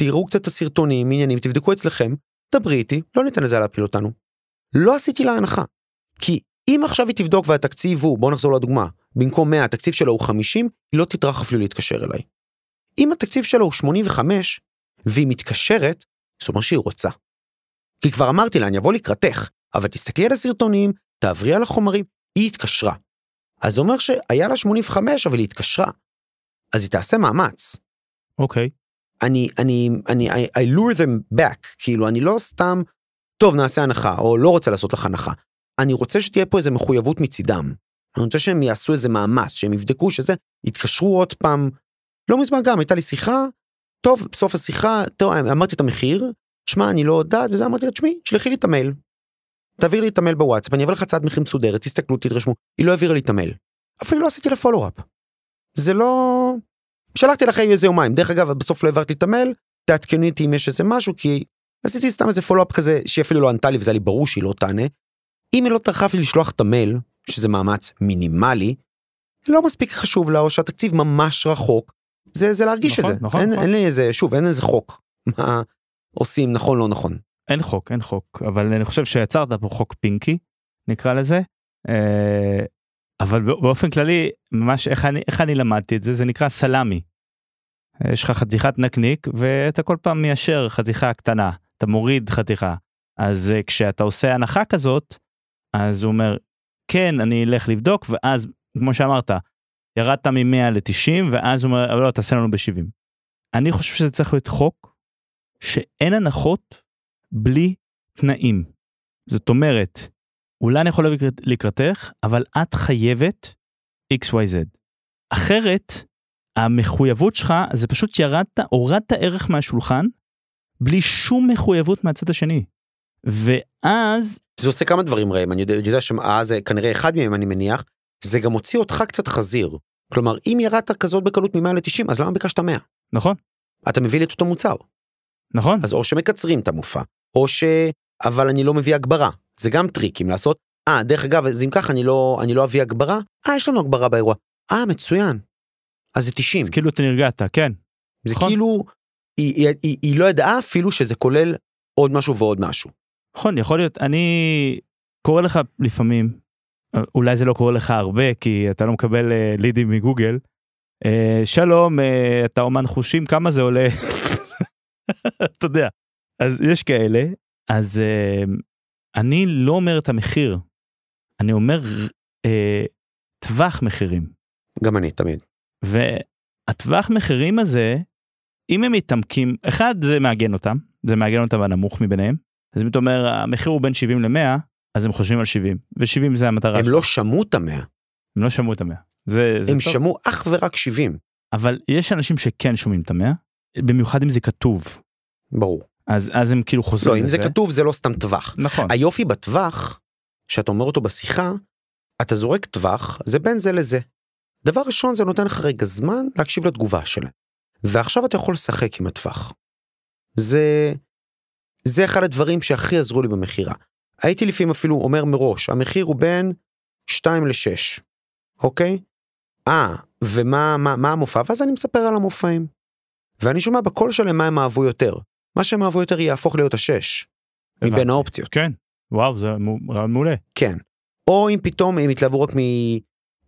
תראו קצת את הסרטונים עניינים תבדקו אצלכם דברי איתי לא ניתן לזה להפיל אותנו. לא עשיתי לה הנחה. כי אם עכשיו היא תבדוק והתקציב הוא בוא נחזור לדוגמה במקום 100 התקציב שלו הוא 50 היא לא תטרח אפילו להתקשר אליי. אם התקציב שלו הוא 85 והיא מתקשרת זאת אומרת שהיא רוצה. כי כבר אמרתי לה אני אבוא לקראתך אבל תסתכלי על הסרטונים תעברי על החומרים היא התקשרה. אז זה אומר שהיה לה 85 אבל היא התקשרה. אז היא תעשה מאמץ. אוקיי אני אני אני I, I lure them back כאילו אני לא סתם טוב נעשה הנחה או לא רוצה לעשות לך הנחה. אני רוצה שתהיה פה איזה מחויבות מצידם. אני רוצה שהם יעשו איזה מאמץ שהם יבדקו שזה יתקשרו עוד פעם. לא מזמן גם הייתה לי שיחה טוב בסוף השיחה טוב, אמרתי את המחיר שמע אני לא יודעת וזה אמרתי לה תשמעי שלחי לי את המייל. תעביר לי את המייל בוואטסאפ אני אעביר לך הצעת מחיר מסודרת תסתכלו תתרשמו היא לא העבירה לי את המייל. אפילו לא עשיתי לה פולו-אפ. זה לא שלחתי לך איזה יומיים דרך אגב בסוף לא העברתי את המייל תעדכני אותי אם יש איזה משהו כי עשיתי סתם איזה פולו-אפ כזה שהיא אפילו לא ענתה לי וזה היה לי ברור שהיא לא תענה. אם היא לא טרחה לי לשלוח את המייל שזה מאמץ מינימלי לא מספיק חשוב לה או שהתקציב ממש רחוק זה זה להרגיש נכון, את זה נכון, אין, נכון. אין לי איזה שוב אין איזה חוק מה עושים נכון לא נכון אין חוק אין חוק אבל אני חושב שיצרת פה חוק פינקי נקרא לזה. אה, אבל בא- באופן כללי ממש איך אני איך אני למדתי את זה זה נקרא סלמי. יש לך חתיכת נקניק ואתה כל פעם מיישר חתיכה קטנה אתה מוריד חתיכה אז אה, כשאתה עושה הנחה כזאת אז הוא אומר כן אני אלך לבדוק ואז כמו שאמרת ירדת מ-100 ל-90 ואז הוא אומר לא תעשה לנו ב-70. אני חושב שזה צריך להיות חוק שאין הנחות בלי תנאים. זאת אומרת, אולי אני יכול לבוא לקראת- לקראתך, אבל את חייבת XYZ. אחרת, המחויבות שלך זה פשוט ירדת, הורדת ערך מהשולחן, בלי שום מחויבות מהצד השני. ואז, זה עושה כמה דברים ראם אני יודע, יודע שאז זה כנראה אחד מהם אני מניח. זה גם הוציא אותך קצת חזיר. כלומר אם ירדת כזאת בקלות מ-100 ל-90 אז למה ביקשת 100 נכון, אתה מביא לי את אותו מוצר. נכון, אז או שמקצרים את המופע או ש... אבל אני לא מביא הגברה. זה גם טריקים לעשות. אה דרך אגב אז אם ככה אני לא אני לא אביא הגברה? אה יש לנו הגברה באירוע. אה מצוין. אז זה 90 אז כאילו אתה נרגעת, כן. זה נכון. כאילו היא, היא, היא, היא לא ידעה אפילו שזה כולל עוד משהו ועוד משהו. נכון, יכול להיות, אני קורא לך לפעמים, אולי זה לא קורה לך הרבה כי אתה לא מקבל אה, לידים מגוגל. אה, שלום, אה, אתה אומן חושים, כמה זה עולה? אתה יודע. אז יש כאלה, אז אה, אני לא אומר את המחיר, אני אומר אה, טווח מחירים. גם אני תמיד. והטווח מחירים הזה, אם הם מתעמקים, אחד זה מעגן אותם, זה מעגן אותם בנמוך מביניהם. אז אם אתה אומר המחיר הוא בין 70 ל-100, אז הם חושבים על 70, ו-70 זה המטרה. הם שלך. לא שמעו את המאה הם לא שמעו את המאה. זה, זה הם טוב. שמעו אך ורק 70 אבל יש אנשים שכן שומעים את המאה, במיוחד אם זה כתוב. ברור. אז אז הם כאילו חוזרים לא אם לזה. זה כתוב זה לא סתם טווח. נכון. היופי בטווח שאתה אומר אותו בשיחה אתה זורק טווח זה בין זה לזה. דבר ראשון זה נותן לך רגע זמן להקשיב לתגובה שלהם. ועכשיו אתה יכול לשחק עם הטווח. זה זה אחד הדברים שהכי עזרו לי במכירה. הייתי לפעמים אפילו אומר מראש המחיר הוא בין 2 ל-6 אוקיי? אה ומה מה, מה המופע ואז אני מספר על המופעים. ואני שומע בקול שלהם מה הם אהבו יותר. מה שהם אהבו יותר יהפוך להיות השש. מבין הבנתי. האופציות. כן. וואו זה רעיון מעולה. כן. או אם פתאום הם התלהבו רק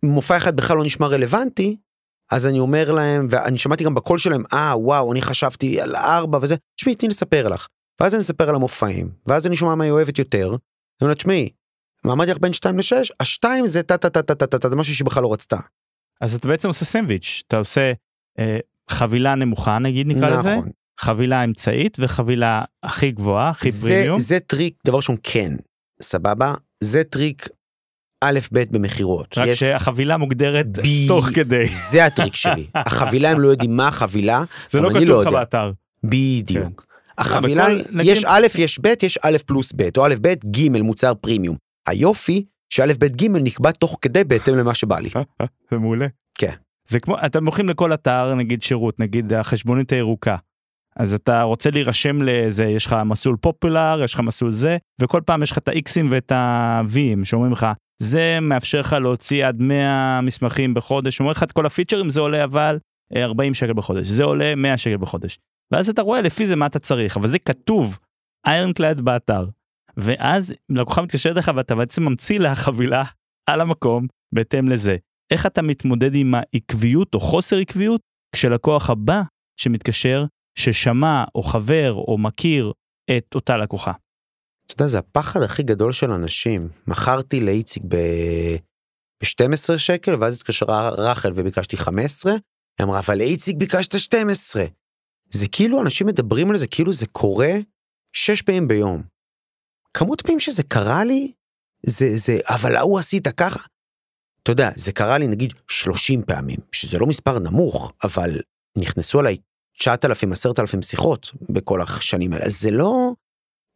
ממופע אחד בכלל לא נשמע רלוונטי, אז אני אומר להם, ואני שמעתי גם בקול שלהם, אה וואו אני חשבתי על ארבע וזה, תשמעי תני לספר לך. ואז אני אספר על המופעים, ואז אני שומע מה היא אוהבת יותר. אני אומר לה, תשמעי, מה אמרתי לך בין 2 ל-6, השתיים זה טה טה טה טה טה טה טה, זה משהו שהיא בכלל לא רצתה. אז אתה בעצם עושה סנדוויץ', אתה עושה אה, חבילה נמוכה נגיד נקרא לזה, נכון. חבילה אמצעית וחבילה הכי גבוהה, הכי זה, פרימיום. זה טריק, דבר ראשון כן, סבבה? זה טריק א' ב' במכירות. רק יש- שהחבילה מוגדרת ב- תוך כדי. זה הטריק שלי. החבילה הם לא יודעים מה החבילה, זה לא כתוב לא לך יודע. באתר. בדיוק. החבילה, בכל- נגיד- יש א', יש ב', יש א' פלוס ב', או א', ב', ג', מוצר פרימיום. היופי שא', ב', ג' נקבע תוך כדי בהתאם למה שבא לי. זה מעולה. כן. זה כמו אתם הולכים לכל אתר נגיד שירות נגיד החשבונית הירוקה. אז אתה רוצה להירשם לזה יש לך מסלול פופולר יש לך מסלול זה וכל פעם יש לך את ה-Xים ואת ה-Vים שאומרים לך זה מאפשר לך להוציא עד 100 מסמכים בחודש אומר לך את כל הפיצ'רים זה עולה אבל אה, 40 שקל בחודש זה עולה 100 שקל בחודש. ואז אתה רואה לפי זה מה אתה צריך אבל זה כתוב איירנקלד באתר. ואז לקוחה מתקשרת לך ואתה בעצם ממציא לה חבילה על המקום בהתאם לזה. איך אתה מתמודד עם העקביות או חוסר עקביות כשלקוח הבא שמתקשר ששמע או חבר או מכיר את אותה לקוחה. אתה יודע, זה הפחד הכי גדול של אנשים. מכרתי לאיציק ב-12 שקל, ואז התקשרה רחל וביקשתי 15, היא אמרה, אבל לאיציק ביקשת 12. זה כאילו, אנשים מדברים על זה כאילו זה קורה 6 פעמים ביום. כמות פעמים שזה קרה לי, זה, זה, אבל ההוא עשית ככה. אתה יודע, זה קרה לי נגיד 30 פעמים, שזה לא מספר נמוך, אבל נכנסו אליי 9,000 10,000 שיחות בכל השנים האלה. זה לא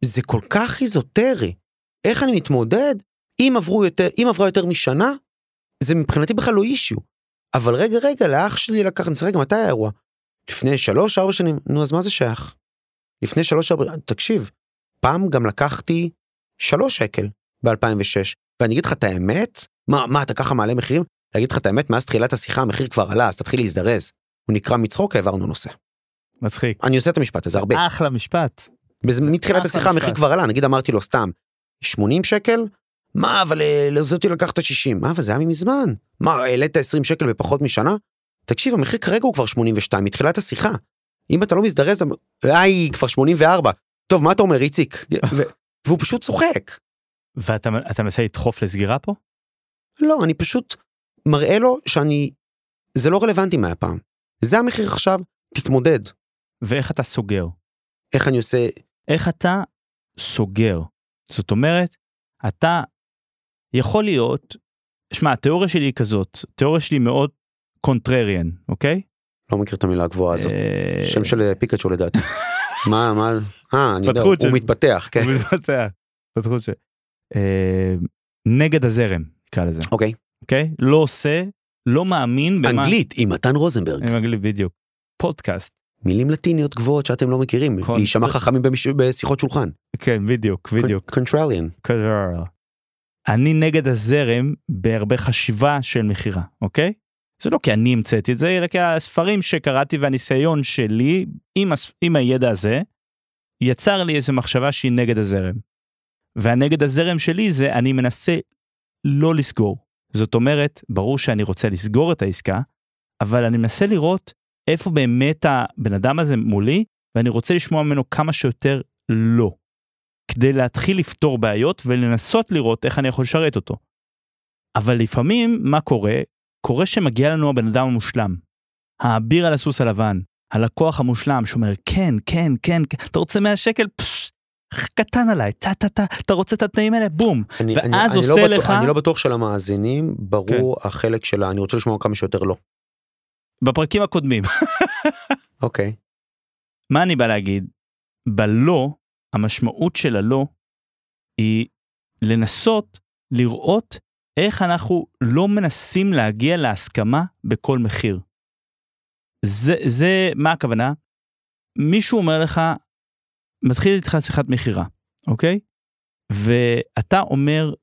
זה כל כך איזוטרי. איך אני מתמודד? אם עברו יותר אם עברה יותר משנה זה מבחינתי בכלל לא אישיו. אבל רגע רגע לאח שלי לקח אני רגע מתי האירוע לפני שלוש ארבע שנים נו אז מה זה שייך. לפני שלוש ארבע תקשיב פעם גם לקחתי שלוש שקל ב2006 ואני אגיד לך את האמת מה מה אתה ככה מעלה מחירים להגיד לך את האמת מאז תחילת השיחה המחיר כבר עלה אז תתחיל להזדרז. הוא נקרא מצחוק העברנו נושא. מצחיק. אני עושה את המשפט הזה הרבה. אחלה משפט. מתחילת השיחה המחיר כבר עלה נגיד אמרתי לו סתם 80 שקל מה אבל לזאתי לקחת 60 מה אבל זה היה מזמן מה העלית 20 שקל בפחות משנה. תקשיב המחיר כרגע הוא כבר 82 מתחילת השיחה. אם אתה לא מזדרז איי כבר 84 טוב מה אתה אומר איציק והוא פשוט צוחק. ואתה מנסה לדחוף לסגירה פה? לא אני פשוט מראה לו שאני זה לא רלוונטי מהפעם זה המחיר עכשיו תתמודד. ואיך אתה סוגר? איך אני עושה איך אתה סוגר זאת אומרת אתה יכול להיות שמע התיאוריה שלי היא כזאת תיאוריה שלי מאוד קונטרריאן אוקיי. לא מכיר את המילה הגבוהה הזאת שם של פיקאצ'ו לדעתי. מה מה אה אני יודע הוא מתפתח כן. הוא מתפתח. אה, נגד הזרם נקרא לזה. אוקיי. אוקיי לא עושה לא מאמין במה אנגלית עם מתן רוזנברג. אנגלית בדיוק. פודקאסט. מילים לטיניות גבוהות שאתם לא מכירים להישמע חכמים בשיחות שולחן. כן בדיוק בדיוק. contrarian. אני נגד הזרם בהרבה חשיבה של מכירה אוקיי? זה לא כי אני המצאתי את זה אלא כי הספרים שקראתי והניסיון שלי עם, עם הידע הזה יצר לי איזה מחשבה שהיא נגד הזרם. והנגד הזרם שלי זה אני מנסה לא לסגור. זאת אומרת ברור שאני רוצה לסגור את העסקה אבל אני מנסה לראות איפה באמת הבן אדם הזה מולי ואני רוצה לשמוע ממנו כמה שיותר לא. כדי להתחיל לפתור בעיות ולנסות לראות איך אני יכול לשרת אותו. אבל לפעמים מה קורה? קורה שמגיע לנו הבן אדם המושלם. האביר על הסוס הלבן, הלקוח המושלם שאומר כן כן כן כן אתה רוצה 100 שקל פש, קטן עליי טה טה טה אתה רוצה את התנאים האלה בום אני, ואז אני, עושה אני לא לך בטוח, אני לא בטוח שלמאזינים ברור כן. החלק שלה אני רוצה לשמוע כמה שיותר לא. בפרקים הקודמים. אוקיי. מה אני בא להגיד? בלא המשמעות של הלא היא לנסות לראות איך אנחנו לא מנסים להגיע להסכמה בכל מחיר. זה, זה מה הכוונה? מישהו אומר לך, מתחיל איתך שיחת מכירה, אוקיי? ואתה אומר,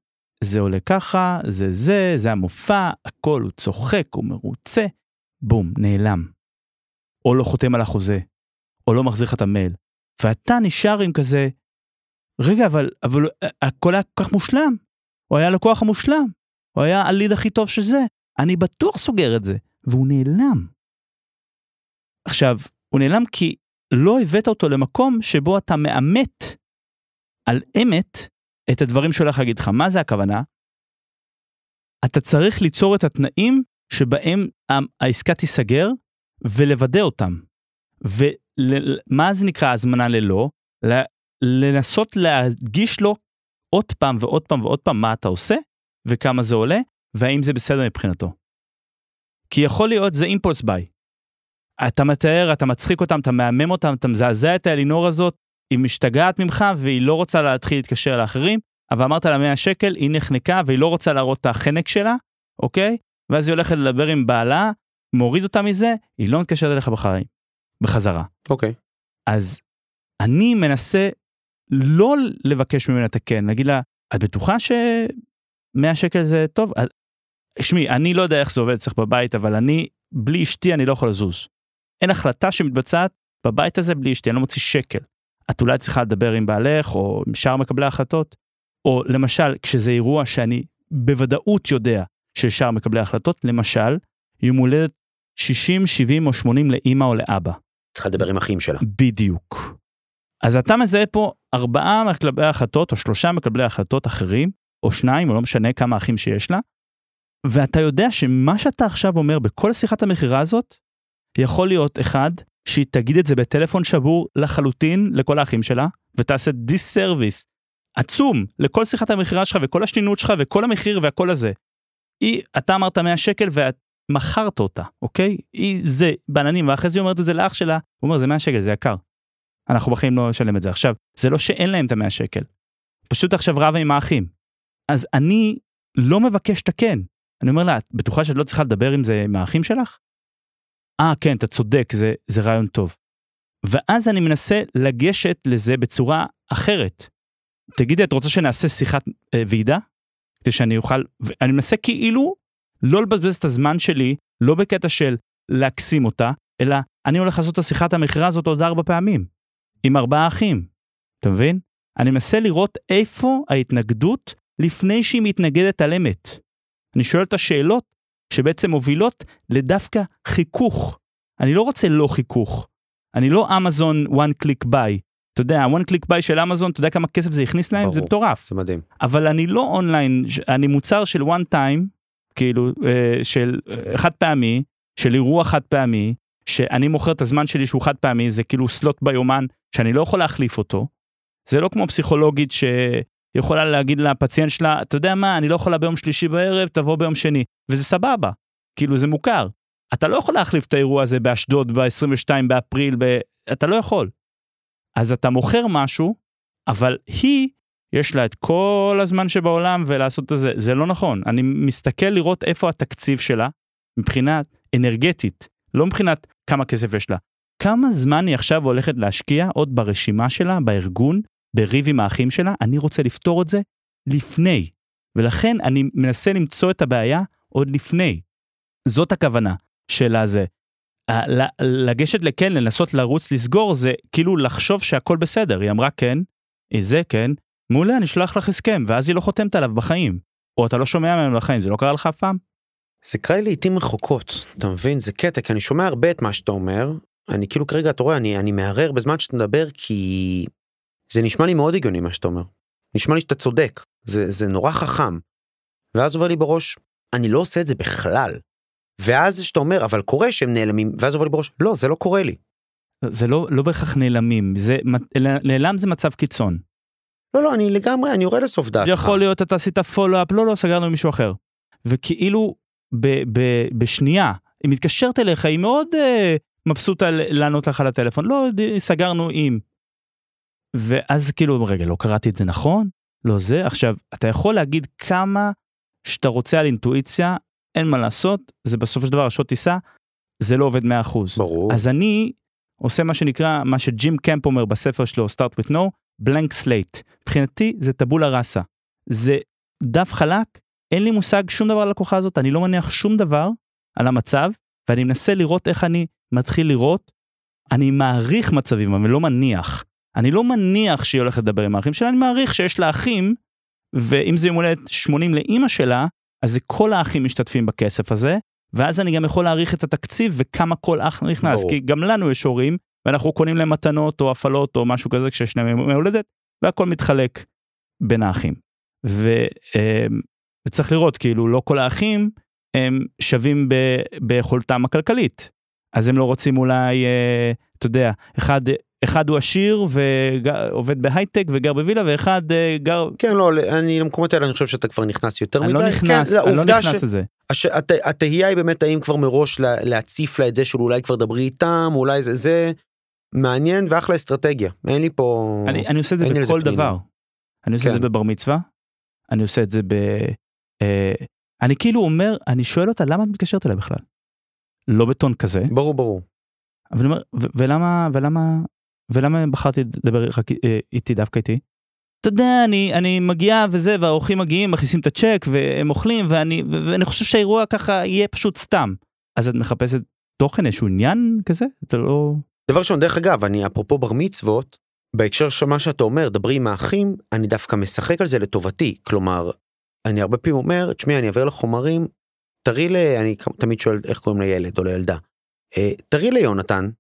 זה עולה ככה, זה זה, זה המופע, הכל, הוא צוחק, הוא מרוצה, בום, נעלם. או לא חותם על החוזה, או לא מחזיר לך את המייל, ואתה נשאר עם כזה, רגע, אבל, אבל הכל היה כל כך מושלם, הוא היה הלקוח המושלם, הוא היה הליד הכי טוב שזה, אני בטוח סוגר את זה, והוא נעלם. עכשיו, הוא נעלם כי לא הבאת אותו למקום שבו אתה מאמת על אמת את הדברים שהולך להגיד לך. מה זה הכוונה? אתה צריך ליצור את התנאים שבהם העסקה תיסגר ולוודא אותם. ומה זה נקרא הזמנה ללא? לנסות להדגיש לו עוד פעם ועוד פעם ועוד פעם מה אתה עושה וכמה זה עולה והאם זה בסדר מבחינתו. כי יכול להיות זה אימפולס ביי. אתה מתאר, אתה מצחיק אותם, אתה מהמם אותם, אתה מזעזע את האלינור הזאת, היא משתגעת ממך והיא לא רוצה להתחיל להתקשר לאחרים, אבל אמרת לה 100 שקל, היא נחנקה והיא לא רוצה להראות את החנק שלה, אוקיי? ואז היא הולכת לדבר עם בעלה, מוריד אותה מזה, היא לא מתקשרת אליך בחיים, בחזרה. אוקיי. אז אני מנסה לא לבקש ממנה את הכן, להגיד לה, את בטוחה ש100 שקל זה טוב? שמי, אני לא יודע איך זה עובד אצלך בבית, אבל אני, בלי אשתי אני לא יכול לזוז. אין החלטה שמתבצעת בבית הזה בלי אשתי, אני לא מוציא שקל. את אולי צריכה לדבר עם בעלך או עם שאר מקבלי ההחלטות, או למשל, כשזה אירוע שאני בוודאות יודע של שאר מקבלי ההחלטות, למשל, יום הולדת 60, 70 או 80 לאימא או לאבא. צריכה לדבר עם אחים שלה. בדיוק. אז אתה מזהה פה ארבעה מקבלי החלטות או שלושה מקבלי החלטות אחרים, או שניים, או לא משנה כמה אחים שיש לה, ואתה יודע שמה שאתה עכשיו אומר בכל שיחת המכירה הזאת, יכול להיות אחד, שהיא תגיד את זה בטלפון שבור לחלוטין לכל האחים שלה, ותעשה דיסרוויס עצום לכל שיחת המכירה שלך וכל השנינות שלך וכל המחיר והכל הזה. היא, אתה אמרת 100 שקל מכרת אותה אוקיי היא זה בעננים ואחרי זה היא אומרת את זה לאח שלה הוא אומר זה 100 שקל זה יקר. אנחנו בחיים לא נשלם את זה עכשיו זה לא שאין להם את המאה שקל. פשוט עכשיו רבה עם האחים. אז אני לא מבקש לתקן. אני אומר לה את בטוחה שאת לא צריכה לדבר עם זה עם האחים שלך? אה כן אתה צודק זה זה רעיון טוב. ואז אני מנסה לגשת לזה בצורה אחרת. תגידי את רוצה שנעשה שיחת אה, ועידה? כדי שאני אוכל ואני מנסה כאילו לא לבזבז את הזמן שלי לא בקטע של להקסים אותה אלא אני הולך לעשות את השיחת המכירה הזאת עוד ארבע פעמים עם ארבעה אחים. אתה מבין? אני מנסה לראות איפה ההתנגדות לפני שהיא מתנגדת על אמת. אני שואל את השאלות שבעצם מובילות לדווקא חיכוך. אני לא רוצה לא חיכוך. אני לא אמזון one click buy. אתה יודע, one click buy של אמזון, אתה יודע כמה כסף זה הכניס להם? ברור. זה מטורף. זה מדהים. אבל אני לא אונליין, אני מוצר של one time, כאילו, אה, של אה, חד פעמי, של אירוע חד פעמי, שאני מוכר את הזמן שלי שהוא חד פעמי, זה כאילו סלוט ביומן, שאני לא יכול להחליף אותו. זה לא כמו פסיכולוגית שיכולה להגיד לפציינט שלה, אתה יודע מה, אני לא יכולה ביום שלישי בערב, תבוא ביום שני, וזה סבבה, כאילו זה מוכר. אתה לא יכול להחליף את האירוע הזה באשדוד ב-22 באפריל, ב... אתה לא יכול. אז אתה מוכר משהו, אבל היא, יש לה את כל הזמן שבעולם ולעשות את זה, זה לא נכון. אני מסתכל לראות איפה התקציב שלה, מבחינה אנרגטית, לא מבחינת כמה כסף יש לה. כמה זמן היא עכשיו הולכת להשקיע עוד ברשימה שלה, בארגון, בריב עם האחים שלה, אני רוצה לפתור את זה לפני. ולכן אני מנסה למצוא את הבעיה עוד לפני. זאת הכוונה של הזה. לגשת לכן, לנסות לרוץ לסגור, זה כאילו לחשוב שהכל בסדר. היא אמרה כן, היא זה כן, מעולה, אני אשלח לך הסכם, ואז היא לא חותמת עליו בחיים. או אתה לא שומע ממנו בחיים, זה לא קרה לך אף פעם? זה קרה לעיתים רחוקות, אתה מבין? זה קטע, כי אני שומע הרבה את מה שאתה אומר, אני כאילו כרגע, אתה רואה, אני, אני מהרהר בזמן שאתה מדבר, כי זה נשמע לי מאוד הגיוני מה שאתה אומר. נשמע לי שאתה צודק, זה, זה נורא חכם. ואז עובר לי בראש, אני לא עושה את זה בכלל. ואז שאתה אומר, אבל קורה שהם נעלמים, ואז עובר לי בראש, לא, זה לא קורה לי. זה לא, לא בהכרח נעלמים, זה, נעלם זה מצב קיצון. לא, לא, אני לגמרי, אני יורד לסוף דעתך. יכול להיות אתה עשית פולו-אפ, לא, לא, סגרנו עם מישהו אחר. וכאילו ב, ב, בשנייה, היא מתקשרת אליך, היא מאוד אה, מבסוטה לענות לך על הטלפון, לא, סגרנו עם. ואז כאילו, רגע, לא קראתי את זה נכון? לא זה. עכשיו, אתה יכול להגיד כמה שאתה רוצה על אינטואיציה, אין מה לעשות, זה בסופו של דבר השעות טיסה, זה לא עובד 100%. ברור. אז אני עושה מה שנקרא, מה שג'ים קמפ אומר בספר שלו, start with no, blank slate. מבחינתי זה טבולה ראסה. זה דף חלק, אין לי מושג שום דבר על הלקוחה הזאת, אני לא מניח שום דבר על המצב, ואני מנסה לראות איך אני מתחיל לראות. אני מעריך מצבים, אבל לא מניח. אני לא מניח שהיא הולכת לדבר עם האחים שלה, אני מעריך שיש לה אחים, ואם זה יום הולדת 80 לאימא שלה, אז זה כל האחים משתתפים בכסף הזה, ואז אני גם יכול להעריך את התקציב וכמה כל אח נכנס, ברור. כי גם לנו יש הורים, ואנחנו קונים להם מתנות או הפעלות או משהו כזה כשיש להם יום הולדת, והכל מתחלק בין האחים. ו, אה, וצריך לראות, כאילו, לא כל האחים הם שווים ב, ביכולתם הכלכלית. אז הם לא רוצים אולי, אה, אתה יודע, אחד, אחד הוא עשיר ועובד בהייטק וגר בווילה, ואחד אה, גר... כן, לא, אני למקומות האלה אני חושב שאתה כבר נכנס יותר אני מדי. לא כן, נכנס, זה אני לא נכנס לזה. הש... הת... התהייה היא באמת האם כבר מראש לה... להציף לה את זה של אולי כבר דברי איתם אולי זה זה מעניין ואחלה אסטרטגיה אין לי פה אני, אני עושה את זה בכל. דבר. אני עושה את זה כן. בבר מצווה, אני עושה את זה ב... אה, אני כאילו אומר, אני שואל אותה למה את מתקשרת אליי בכלל? לא בטון כזה, ברור ברור אבל אני אומר, ולמה, ולמה, ולמה בחרתי לדבר אה, איתי דווקא איתי? אתה יודע, אני, אני מגיעה וזה, והאורחים מגיעים, מכניסים את הצ'ק, והם אוכלים, ואני, ואני חושב שהאירוע ככה יהיה פשוט סתם. אז את מחפשת תוכן, איזשהו עניין כזה? אתה לא... דבר ראשון דרך אגב אני אפרופו בר מצוות בהקשר של מה שאתה אומר דברי עם האחים אני דווקא משחק על זה לטובתי כלומר אני הרבה פעמים אומר תשמעי אני אעביר לך חומרים תראי ל... אני תמיד שואל איך קוראים לילד או לילדה. אה, תראי ליונתן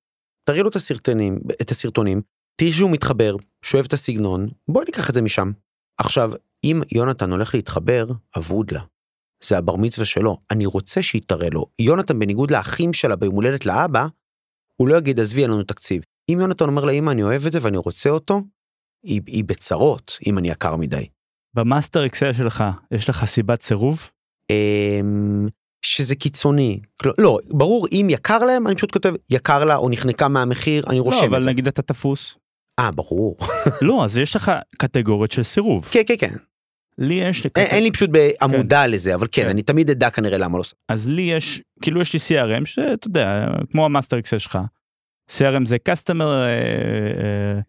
תראי לו את הסרטונים את הסרטונים תראי שהוא מתחבר שאוהב את הסגנון בואי ניקח את זה משם. עכשיו אם יונתן הולך להתחבר אבוד לה. זה הבר מצווה שלו אני רוצה שהיא תראה לו יונתן בניגוד לאחים שלה ביום הולדת לאבא הוא לא יגיד עזבי אין לנו תקציב. אם יונתן אומר לאמא אני אוהב את זה ואני רוצה אותו, היא, היא בצרות אם אני יקר מדי. ב master Excel שלך, יש לך סיבת סירוב? אמ, שזה קיצוני. כל- לא, ברור, אם יקר להם, אני פשוט כותב יקר לה או נחנקה מהמחיר, אני לא, רושם אבל את זה. נגיד אתה תפוס. אה, ברור. לא, אז יש לך קטגוריות של סירוב. כן, כן, כן. לי יש... אין- אין לי פשוט בעמודה לזה, אבל כן, כן. אני תמיד אדע כנראה למה לא. אז לי יש, כאילו יש לי CRM שאתה יודע, כמו ה master Excel שלך. CRM זה Customer אה,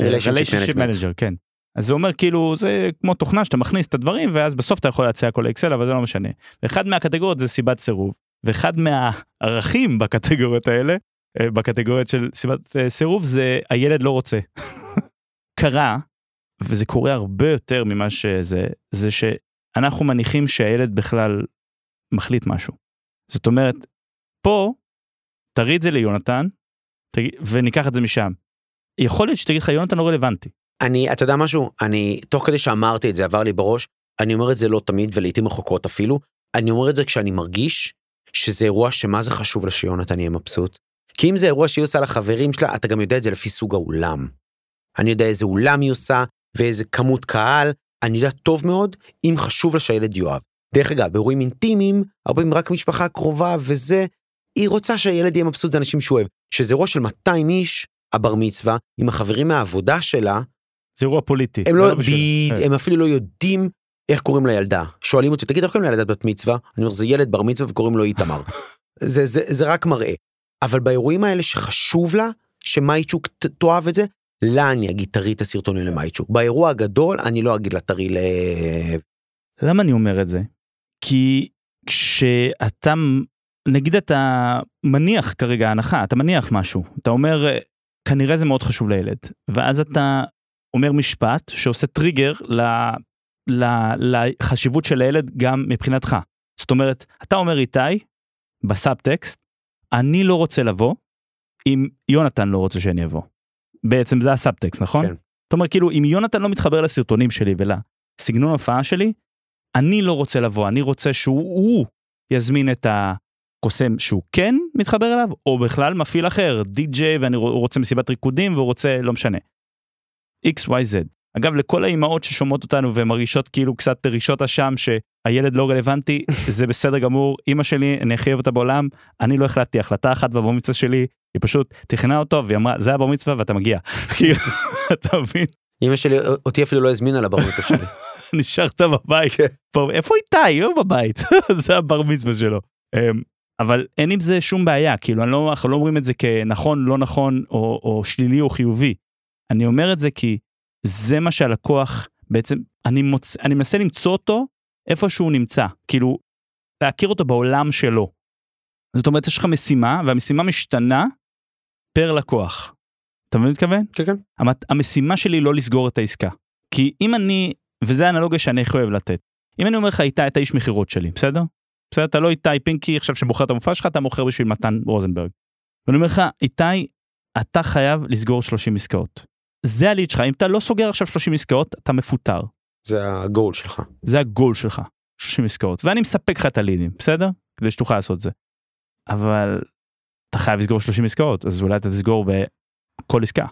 אה, Relationship. Manager, כן. אז זה אומר כאילו זה כמו תוכנה שאתה מכניס את הדברים ואז בסוף אתה יכול להציע הכל לאקסל אבל זה לא משנה. ואחד מהקטגוריות זה סיבת סירוב. ואחד מהערכים בקטגוריות האלה, אה, בקטגוריות של סיבת אה, סירוב זה הילד לא רוצה. קרה, וזה קורה הרבה יותר ממה שזה, זה שאנחנו מניחים שהילד בכלל מחליט משהו. זאת אומרת, פה, תראי את זה ליונתן, תגיד, וניקח את זה משם. יכול להיות שתגיד לך יונתן לא רלוונטי. אני, אתה יודע משהו? אני, תוך כדי שאמרתי את זה, עבר לי בראש, אני אומר את זה לא תמיד ולעיתים רחוקות אפילו, אני אומר את זה כשאני מרגיש שזה אירוע שמה זה חשוב לה שיונתן יהיה מבסוט. כי אם זה אירוע שהיא עושה לחברים שלה, אתה גם יודע את זה לפי סוג האולם. אני יודע איזה אולם היא עושה, ואיזה כמות קהל, אני יודע טוב מאוד אם חשוב לה שהילד יאהב. דרך אגב, באירועים אינטימיים, הרבה פעמים רק המשפחה הקרובה וזה, היא רוצה שהילד יהיה מבסוט, זה אנשים שהוא אוהב. שזה אירוע של 200 איש, הבר מצווה, עם החברים מהעבודה שלה, זה אירוע פוליטי. הם לא, בשביל- ב... כן. הם אפילו לא יודעים איך קוראים לילדה. שואלים אותי, תגיד, איך קוראים לילדת בת מצווה? אני אומר, זה ילד בר מצווה וקוראים לו איתמר. זה, זה, זה רק מראה. אבל באירועים האלה שחשוב לה שמייצ'וק תאהב את זה, לה אני אגיד תראי את הסרטונים למייצ'וק. באירוע הגדול אני לא אגיד לה תראי ל... למה אני אומר את זה? כי כשאתה, נגיד אתה מניח כרגע הנחה, אתה מניח משהו, אתה אומר "אה, כנראה זה מאוד חשוב לילד, ואז אתה אומר משפט שעושה טריגר ל, ל, לחשיבות של הילד גם מבחינתך. זאת אומרת, אתה אומר איתי, בסאבטקסט, אני לא רוצה לבוא אם יונתן לא רוצה שאני אבוא. בעצם זה הסאבטקסט, נכון? כן. זאת אומרת, כאילו, אם יונתן לא מתחבר לסרטונים שלי ולסגנון ההופעה שלי, אני לא רוצה לבוא, אני רוצה שהוא הוא יזמין את הקוסם שהוא כן מתחבר אליו, או בכלל מפעיל אחר, די.ג'יי ואני רוצה מסיבת ריקודים והוא רוצה, לא משנה. XYZ. אגב, לכל האימהות ששומעות אותנו ומרגישות כאילו קצת רישות אשם שהילד לא רלוונטי, זה בסדר גמור, אמא שלי, אני הכי אוהב אותה בעולם, אני לא החלטתי החלטה אחת בבר מצווה שלי, היא פשוט תכננה אותו והיא אמרה, זה הבר מצווה ואתה מגיע. כאילו, אתה מבין? אמא שלי אותי אפילו לא הזמינה לבר מצווה שלי. נשארת בבית. פה, איפה איתי? הוא בבית. זה הבר מצווה שלו. אמ, אבל אין עם זה שום בעיה, כאילו לא, אנחנו לא אומרים את זה כנכון, לא נכון, או, או שלילי או חיובי. אני אומר את זה כי זה מה שהלקוח בעצם, אני, מוצ... אני מנסה למצוא אותו איפה שהוא נמצא, כאילו להכיר אותו בעולם שלו. זאת אומרת, יש לך משימה, והמשימה משתנה פר לקוח. אתה מבין מה מתכוון? כן, כן. המת- המשימה שלי לא לסגור את העסקה. כי אם אני, וזה האנלוגיה שאני הכי אוהב לתת, אם אני אומר לך איתי אתה איש מכירות שלי, בסדר? בסדר? אתה לא איתי פינקי עכשיו שבוחר את המופע שלך, אתה מוכר בשביל מתן רוזנברג. ואני אומר לך, איתי, אתה חייב לסגור 30 עסקאות. זה הליד שלך, אם אתה לא סוגר עכשיו 30 עסקאות, אתה מפוטר. זה הגול שלך. זה הגול שלך, 30 עסקאות. ואני מספק לך את הלידים, בסדר? כדי שתוכל לעשות זה. אבל אתה חייב לסגור 30 עסקאות, אז אולי אתה תסגור בכל עסקה.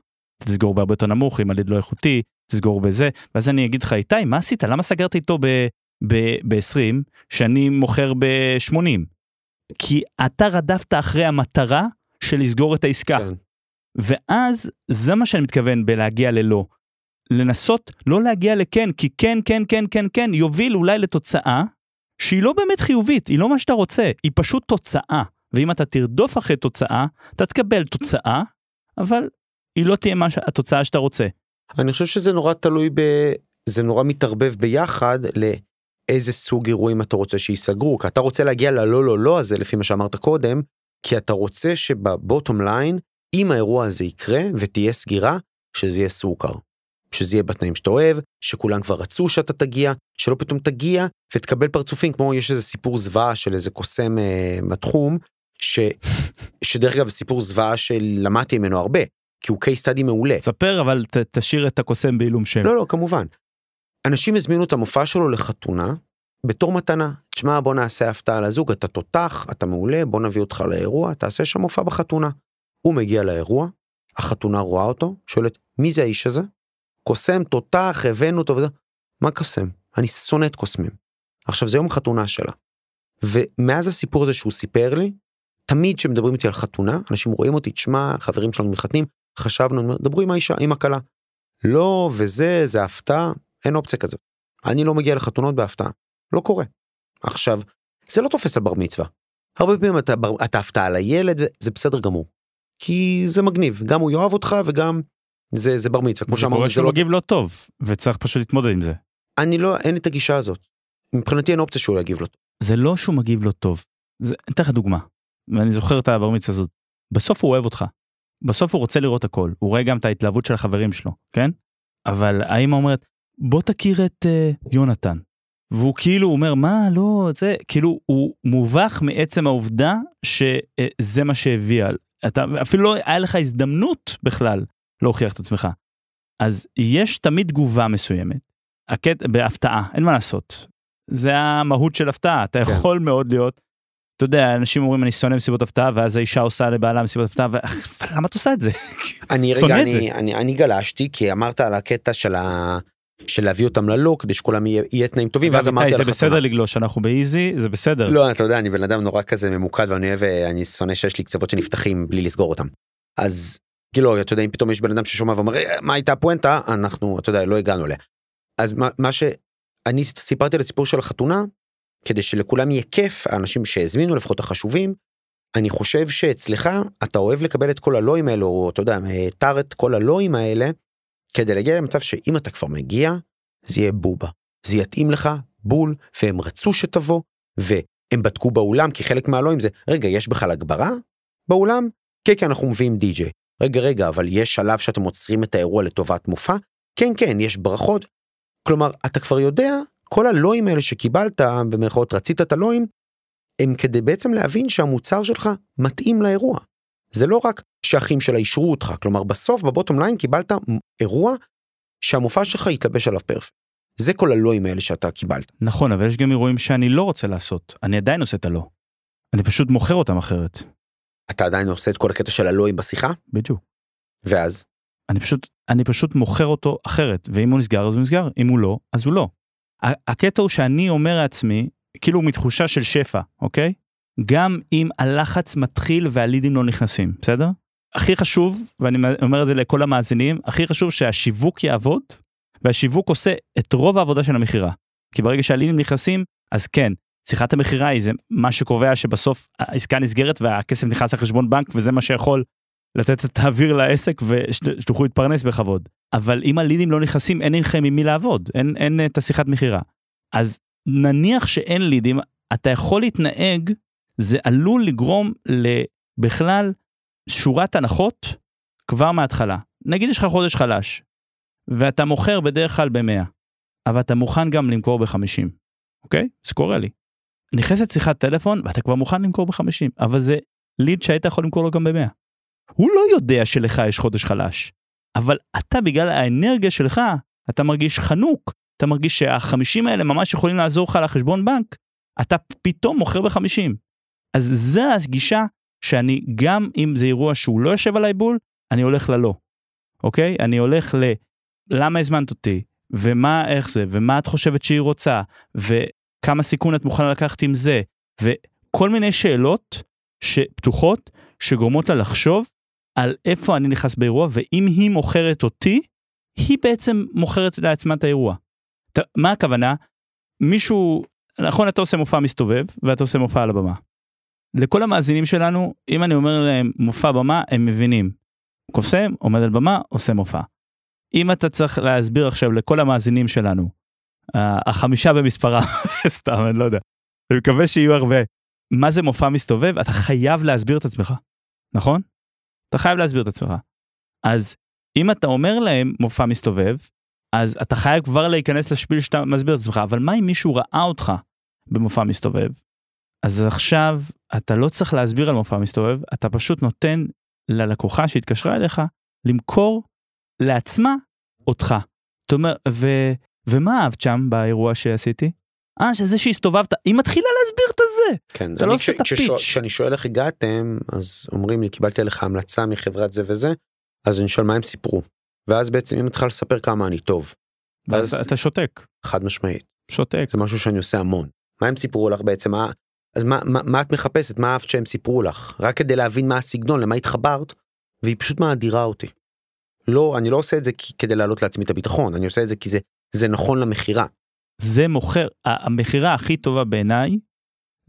תסגור בהרבה יותר נמוך, עם הליד לא איכותי, תסגור בזה, ואז אני אגיד לך, איתי, מה עשית? למה סגרת איתו ב-20 שאני מוכר ב-80? כי אתה רדפת אחרי המטרה של לסגור את העסקה. כן. ואז זה מה שאני מתכוון בלהגיע ללא. לנסות לא להגיע לכן, כי כן, כן, כן, כן, כן, יוביל אולי לתוצאה שהיא לא באמת חיובית, היא לא מה שאתה רוצה, היא פשוט תוצאה. ואם אתה תרדוף אחרי תוצאה, אתה תקבל תוצאה, אבל היא לא תהיה מה. התוצאה שאתה רוצה. אני חושב שזה נורא תלוי ב... זה נורא מתערבב ביחד לאיזה סוג אירועים אתה רוצה שייסגרו. כי אתה רוצה להגיע ללא לא לא הזה לפי מה שאמרת קודם, כי אתה רוצה שבבוטום ליין, אם האירוע הזה יקרה ותהיה סגירה, שזה יהיה סוכר. שזה יהיה בתנאים שאתה אוהב, שכולם כבר רצו שאתה תגיע, שלא פתאום תגיע ותקבל פרצופים כמו יש איזה סיפור זוועה של איזה קוסם אה, בתחום, ש... שדרך אגב סיפור זוועה שלמדתי ממנו הרבה, כי הוא case study מעולה. ספר, אבל ת, תשאיר את הקוסם בעילום שם. לא לא כמובן. אנשים הזמינו את המופע שלו לחתונה בתור מתנה. תשמע בוא נעשה הפתעה לזוג אתה תותח אתה מעולה בוא נביא אותך לאירוע תעשה שם מופע בחתונה. הוא מגיע לאירוע החתונה רואה אותו שואלת מי זה האיש הזה? קוסם תותח הבאנו אותו וזה. מה קוסם? אני שונא את קוסמים. עכשיו זה יום חתונה שלה. ומאז הסיפור הזה שהוא סיפר לי, תמיד כשמדברים איתי על חתונה, אנשים רואים אותי, תשמע, חברים שלנו מתחתנים, חשבנו, דברו עם האישה, עם הכלה. לא, וזה, זה הפתעה, אין אופציה כזאת. אני לא מגיע לחתונות בהפתעה, לא קורה. עכשיו, זה לא תופס על בר מצווה. הרבה פעמים אתה, אתה הפתעה על הילד, זה בסדר גמור. כי זה מגניב, גם הוא יאהב אותך וגם זה, זה בר מצווה, כמו שאמרנו. זה קורה שהוא לא... מגיב לא טוב, וצריך פשוט להתמודד עם זה. אני לא, אין את הגישה הזאת. מבחינתי אין אופציה שהוא יגיב לא טוב. זה לא שהוא מגיב לא טוב. זה, אני אתן לך דוגמה, ואני זוכר את הבר מצווה הזאת. בסוף הוא אוהב אותך. בסוף הוא רוצה לראות הכל, הוא רואה גם את ההתלהבות של החברים שלו, כן? אבל האמא אומרת, בוא תכיר את uh, יונתן. והוא כאילו אומר, מה, לא, זה, כאילו, הוא מובך מעצם העובדה שזה uh, מה שהביא. אתה אפילו לא היה לך הזדמנות בכלל להוכיח את עצמך. אז יש תמיד תגובה מסוימת, הקט... בהפתעה, אין מה לעשות. זה המהות של הפתעה, אתה כן. יכול מאוד להיות אתה יודע, אנשים אומרים אני שונא מסיבות הפתעה ואז האישה עושה לבעלה מסיבות הפתעה ולמה את עושה את זה? אני רגע אני, אני, אני גלשתי כי אמרת על הקטע של ה... של להביא אותם ללא כדי שכולם יהיה, יהיה תנאים טובים ואז אמרתי זה בסדר לגלוש אנחנו באיזי זה בסדר. לא אתה יודע אני בן אדם נורא כזה ממוקד ואני אוהב אני שונא שיש לי קצוות שנפתחים בלי לסגור אותם. אז כאילו אתה יודע אם פתאום יש בן אדם ששומע ואומר אה, מה הייתה הפואנטה? אנחנו אתה יודע לא הגענו אליה. אז מה, מה שאני סיפרתי על הסיפור של החתונה כדי שלכולם יהיה כיף, האנשים שהזמינו לפחות החשובים, אני חושב שאצלך אתה אוהב לקבל את כל הלואים האלו, או אתה יודע, תר את כל הלואים האלה, כדי להגיע למצב שאם אתה כבר מגיע, זה יהיה בובה. זה יתאים לך בול, והם רצו שתבוא, והם בדקו באולם, כי חלק מהלואים זה, רגע, יש בכלל הגברה באולם? כן, כן, אנחנו מביאים די-ג'יי. רגע, רגע, אבל יש שלב שאתם עוצרים את האירוע לטובת מופע? כן, כן, יש ברכות. כלומר, אתה כבר יודע כל הלואים האלה שקיבלת, במרכאות רצית את הלואים, הם כדי בעצם להבין שהמוצר שלך מתאים לאירוע. זה לא רק שאחים שלה אישרו אותך, כלומר בסוף בבוטום ליין קיבלת אירוע שהמופע שלך יתלבש עליו פרפקט. זה כל הלואים האלה שאתה קיבלת. נכון, אבל יש גם אירועים שאני לא רוצה לעשות, אני עדיין עושה את הלא. אני פשוט מוכר אותם אחרת. אתה עדיין עושה את כל הקטע של הלואים בשיחה? בדיוק. ואז? אני פשוט, אני פשוט מוכר אותו אחרת, ואם הוא נסגר אז הוא נסגר, אם הוא לא, אז הוא לא. הקטע הוא שאני אומר לעצמי, כאילו מתחושה של שפע, אוקיי? גם אם הלחץ מתחיל והלידים לא נכנסים, בסדר? הכי חשוב, ואני אומר את זה לכל המאזינים, הכי חשוב שהשיווק יעבוד, והשיווק עושה את רוב העבודה של המכירה. כי ברגע שהלידים נכנסים, אז כן, שיחת המכירה היא זה מה שקובע שבסוף העסקה נסגרת והכסף נכנס לחשבון בנק וזה מה שיכול לתת את האוויר לעסק ושתוכלו להתפרנס בכבוד. אבל אם הלידים לא נכנסים אין לכם עם מי לעבוד, אין, אין את השיחת מכירה. אז נניח שאין לידים, אתה יכול להתנהג, זה עלול לגרום לבכלל שורת הנחות כבר מההתחלה. נגיד יש לך חודש חלש, ואתה מוכר בדרך כלל ב-100, אבל אתה מוכן גם למכור ב-50, אוקיי? זה קורה לי. נכנסת שיחת טלפון ואתה כבר מוכן למכור ב-50, אבל זה ליד שהיית יכול למכור לו גם ב-100. הוא לא יודע שלך יש חודש חלש, אבל אתה בגלל האנרגיה שלך, אתה מרגיש חנוק, אתה מרגיש שהחמישים האלה ממש יכולים לעזור לך לחשבון בנק, אתה פתאום מוכר בחמישים. אז זה הגישה שאני גם אם זה אירוע שהוא לא יושב עליי בול, אני הולך ללא. אוקיי? אני הולך ל... למה הזמנת אותי? ומה איך זה? ומה את חושבת שהיא רוצה? וכמה סיכון את מוכנה לקחת עם זה? וכל מיני שאלות שפתוחות שגורמות לה לחשוב על איפה אני נכנס באירוע ואם היא מוכרת אותי היא בעצם מוכרת לעצמה את האירוע. מה הכוונה? מישהו נכון אתה עושה מופע מסתובב ואתה עושה מופע על הבמה. לכל המאזינים שלנו אם אני אומר להם מופע במה הם מבינים. קוסם עומד על במה עושה מופע. אם אתה צריך להסביר עכשיו לכל המאזינים שלנו החמישה במספרה סתם אני לא יודע. אני מקווה שיהיו הרבה. מה זה מופע מסתובב אתה חייב להסביר את עצמך נכון? אתה חייב להסביר את עצמך. אז אם אתה אומר להם מופע מסתובב, אז אתה חייב כבר להיכנס לשפיל שאתה מסביר את עצמך, אבל מה אם מישהו ראה אותך במופע מסתובב? אז עכשיו אתה לא צריך להסביר על מופע מסתובב, אתה פשוט נותן ללקוחה שהתקשרה אליך למכור לעצמה אותך. זאת אומרת, ו... ומה אהבת שם באירוע שעשיתי? אה, שזה שהסתובבת, היא מתחילה להסביר את הזה. כן, אתה לא עושה את הפיץ'. כשאני שואל איך הגעתם, אז אומרים לי, קיבלתי עליך המלצה מחברת זה וזה, אז אני שואל מה הם סיפרו. ואז בעצם אם התחלת לספר כמה אני טוב. ואז אתה שותק. חד משמעית. שותק. זה משהו שאני עושה המון. מה הם סיפרו לך בעצם? מה, אז מה, מה, מה את מחפשת? מה אהבת שהם סיפרו לך? רק כדי להבין מה הסגנון, למה התחברת, והיא פשוט מאדירה אותי. לא, אני לא עושה את זה כדי להעלות לעצמי את הביטחון, אני עושה את זה כי זה, זה נכון למכירה. זה מוכר, המכירה הכי טובה בעיניי,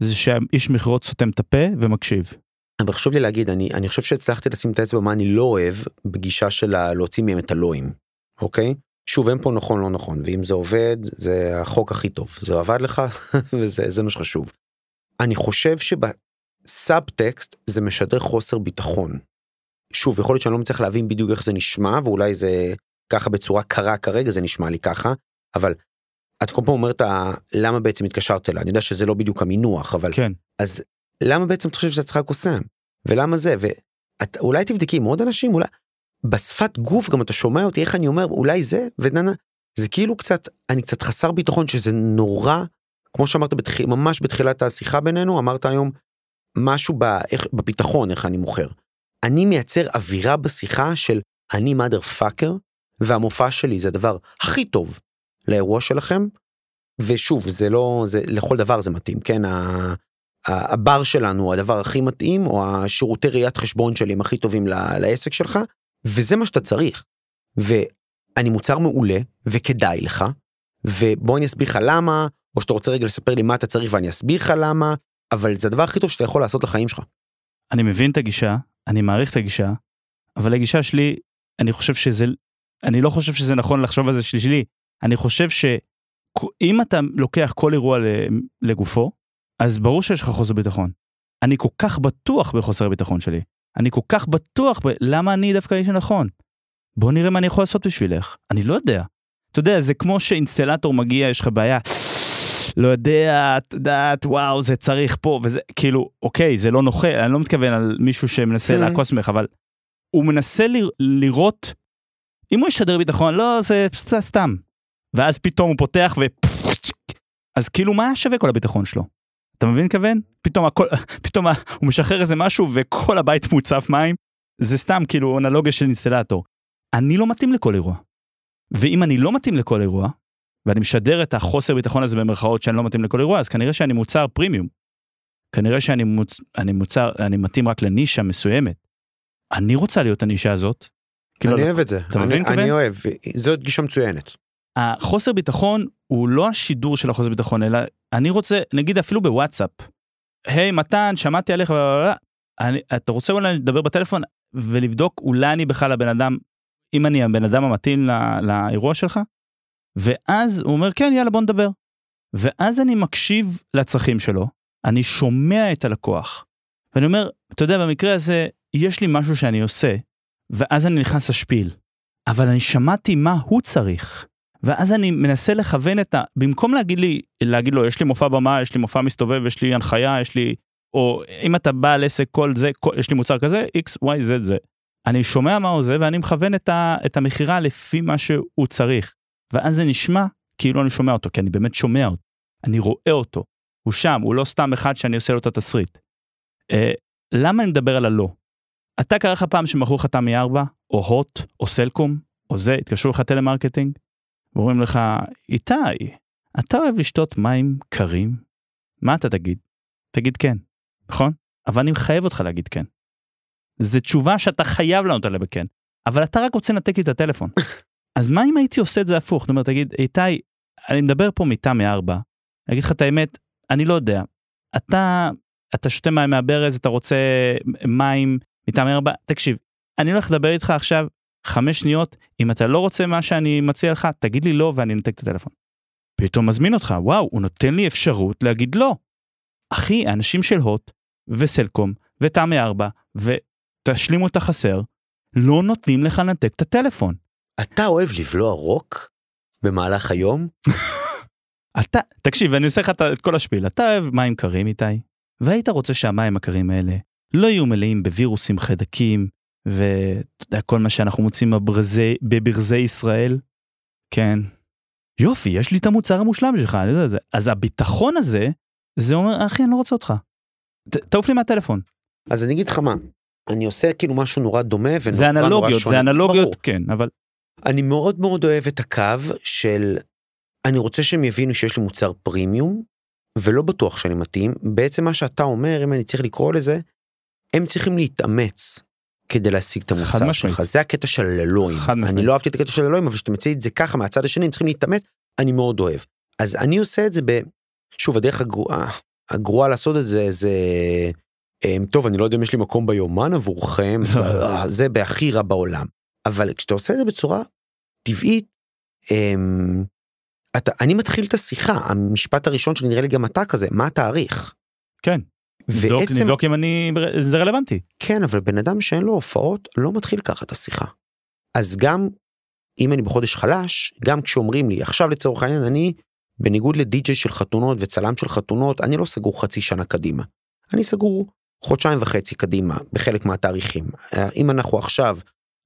זה שהאיש מכירות סותם את הפה ומקשיב. אבל חשוב לי להגיד, אני, אני חושב שהצלחתי לשים את האצבע מה אני לא אוהב בגישה של להוציא מהם את הלואים, אוקיי? שוב, אין פה נכון לא נכון, ואם זה עובד, זה החוק הכי טוב. זה עבד לך, וזה מה שחשוב. אני חושב שבסאב טקסט זה משדר חוסר ביטחון. שוב, יכול להיות שאני לא מצליח להבין בדיוק איך זה נשמע, ואולי זה ככה בצורה קרה כרגע, זה נשמע לי ככה, אבל את כל פעם אומרת למה בעצם התקשרת אליה, אני יודע שזה לא בדיוק המינוח, אבל כן. אז למה בעצם אתה חושב שאתה צריכה קוסם? ולמה זה? ואולי תבדקי עם עוד אנשים, אולי בשפת גוף גם אתה שומע אותי איך אני אומר אולי זה וננה זה כאילו קצת אני קצת חסר ביטחון שזה נורא כמו שאמרת בתח... ממש בתחילת השיחה בינינו אמרת היום משהו באיך, בביטחון איך אני מוכר. אני מייצר אווירה בשיחה של אני mother fucker והמופע שלי זה הדבר הכי טוב לאירוע שלכם. ושוב זה לא זה לכל דבר זה מתאים כן הבר שלנו הדבר הכי מתאים או השירותי ראיית חשבון שלי הם הכי טובים לעסק שלך וזה מה שאתה צריך. ואני מוצר מעולה וכדאי לך ובוא אני אסביר לך למה או שאתה רוצה רגע לספר לי מה אתה צריך ואני אסביר לך למה אבל זה הדבר הכי טוב שאתה יכול לעשות לחיים שלך. אני מבין את הגישה אני מעריך את הגישה אבל הגישה שלי אני חושב שזה אני לא חושב שזה נכון לחשוב על זה שלי אני חושב שאם אתה לוקח כל אירוע לגופו אז ברור שיש לך חוסר ביטחון. אני כל כך בטוח בחוסר הביטחון שלי אני כל כך בטוח ב... למה אני דווקא האיש הנכון. בוא נראה מה אני יכול לעשות בשבילך אני לא יודע. אתה יודע זה כמו שאינסטלטור מגיע יש לך בעיה. לא יודע את יודעת וואו זה צריך פה וזה כאילו אוקיי זה לא נוחה אני לא מתכוון על מישהו שמנסה לעקוס ממך אבל הוא מנסה ל, לראות אם הוא ישדר ביטחון לא זה סתם ואז פתאום הוא פותח ו... אז כאילו מה שווה כל הביטחון שלו אתה מבין כוון? פתאום הכל, פתאום הוא משחרר איזה משהו וכל הבית מוצף מים. זה סתם כאילו אנלוגיה של אינסטלטור. אני לא מתאים לכל אירוע. ואם אני לא מתאים לכל אירוע, ואני משדר את החוסר ביטחון הזה במרכאות שאני לא מתאים לכל אירוע, אז כנראה שאני מוצר פרימיום. כנראה שאני מוצ... אני מוצר, אני מתאים רק לנישה מסוימת. אני רוצה להיות הנישה הזאת. כאילו, אני אוהב את זה. אתה מבין כוון? אני אוהב, זאת גישה מצוינת. החוסר ביטחון הוא לא השידור של החוסר ביטחון אלא אני רוצה נגיד אפילו בוואטסאפ. היי מתן שמעתי עליך אני, אתה רוצה אולי לדבר בטלפון ולבדוק אולי אני בכלל הבן אדם אם אני הבן אדם המתאים לא, לאירוע שלך. ואז הוא אומר כן יאללה בוא נדבר. ואז אני מקשיב לצרכים שלו אני שומע את הלקוח. ואני אומר אתה יודע במקרה הזה יש לי משהו שאני עושה ואז אני נכנס לשפיל. אבל אני שמעתי מה הוא צריך. ואז אני מנסה לכוון את ה... במקום להגיד לי, להגיד לו, יש לי מופע במה, יש לי מופע מסתובב, יש לי הנחיה, יש לי... או אם אתה בעל עסק, כל זה, כל... יש לי מוצר כזה, x, y, z, זה. אני שומע מה הוא זה, ואני מכוון את, ה... את המכירה לפי מה שהוא צריך. ואז זה נשמע כאילו אני שומע אותו, כי אני באמת שומע אותו. אני רואה אותו. הוא שם, הוא לא סתם אחד שאני עושה לו את התסריט. אה, למה אני מדבר על הלא? אתה קרה לך פעם שמכרו לך תמי 4, או הוט, או סלקום, או זה, התקשרו לך טלמרקטינג? ואומרים לך, איתי, אתה אוהב לשתות מים קרים? מה אתה תגיד? תגיד כן, נכון? אבל אני מחייב אותך להגיד כן. זו תשובה שאתה חייב לענות עליה בכן, אבל אתה רק רוצה לנתק לי את הטלפון. אז מה אם הייתי עושה את זה הפוך? זאת אומרת, תגיד, איתי, אני מדבר פה מיטה מארבע, אני אגיד לך את האמת, אני לא יודע. אתה, אתה שותה מים מהברז, אתה רוצה מים מיטה מארבע, תקשיב, אני הולך לדבר איתך עכשיו חמש שניות, אם אתה לא רוצה מה שאני מציע לך, תגיד לי לא ואני אנתק את הטלפון. פתאום מזמין אותך, וואו, הוא נותן לי אפשרות להגיד לא. אחי, האנשים של הוט וסלקום ותמי ארבע ותשלימו את החסר, לא נותנים לך לנתק את הטלפון. אתה אוהב לבלוע רוק במהלך היום? אתה, תקשיב, אני עושה לך את כל השפיל, אתה אוהב מים קרים איתי, והיית רוצה שהמים הקרים האלה לא יהיו מלאים בווירוסים חיידקים ואתה יודע, כל מה שאנחנו מוצאים בברזי, בברזי ישראל, כן. יופי, יש לי את המוצר המושלם שלך, אני יודע, זה. אז הביטחון הזה, זה אומר, אחי, אני לא רוצה אותך. ת, תעוף לי מהטלפון. אז אני אגיד לך מה, אני עושה כאילו משהו נורא דומה ונורא זה אנלוגיות, זה אנלוגיות, ברור. כן, אבל... אני מאוד מאוד אוהב את הקו של, אני רוצה שהם יבינו שיש לי מוצר פרימיום, ולא בטוח שאני מתאים, בעצם מה שאתה אומר, אם אני צריך לקרוא לזה, הם צריכים להתאמץ כדי להשיג את המוצר שלך, זה הקטע של אלוהים. אני לא אהבתי את הקטע של אלוהים, אבל כשאתה מציע את זה ככה מהצד השני, הם צריכים להתאמץ, אני מאוד אוהב. אז אני עושה את זה ב... שוב, הדרך הגרועה, הגרועה לעשות את זה, זה... אמ, טוב, אני לא יודע אם יש לי מקום ביומן עבורכם, זה בהכי רע בעולם. אבל כשאתה עושה את זה בצורה טבעית, אמ, אתה, אני מתחיל את השיחה, המשפט הראשון שנראה לי גם אתה כזה, מה התאריך? כן. ועצם... נבדוק אם אני, זה רלוונטי. כן, אבל בן אדם שאין לו הופעות לא מתחיל ככה את השיחה. אז גם אם אני בחודש חלש, גם כשאומרים לי, עכשיו לצורך העניין אני, בניגוד לדי-ג'יי של חתונות וצלם של חתונות, אני לא סגור חצי שנה קדימה. אני סגור חודשיים וחצי קדימה בחלק מהתאריכים. אם אנחנו עכשיו,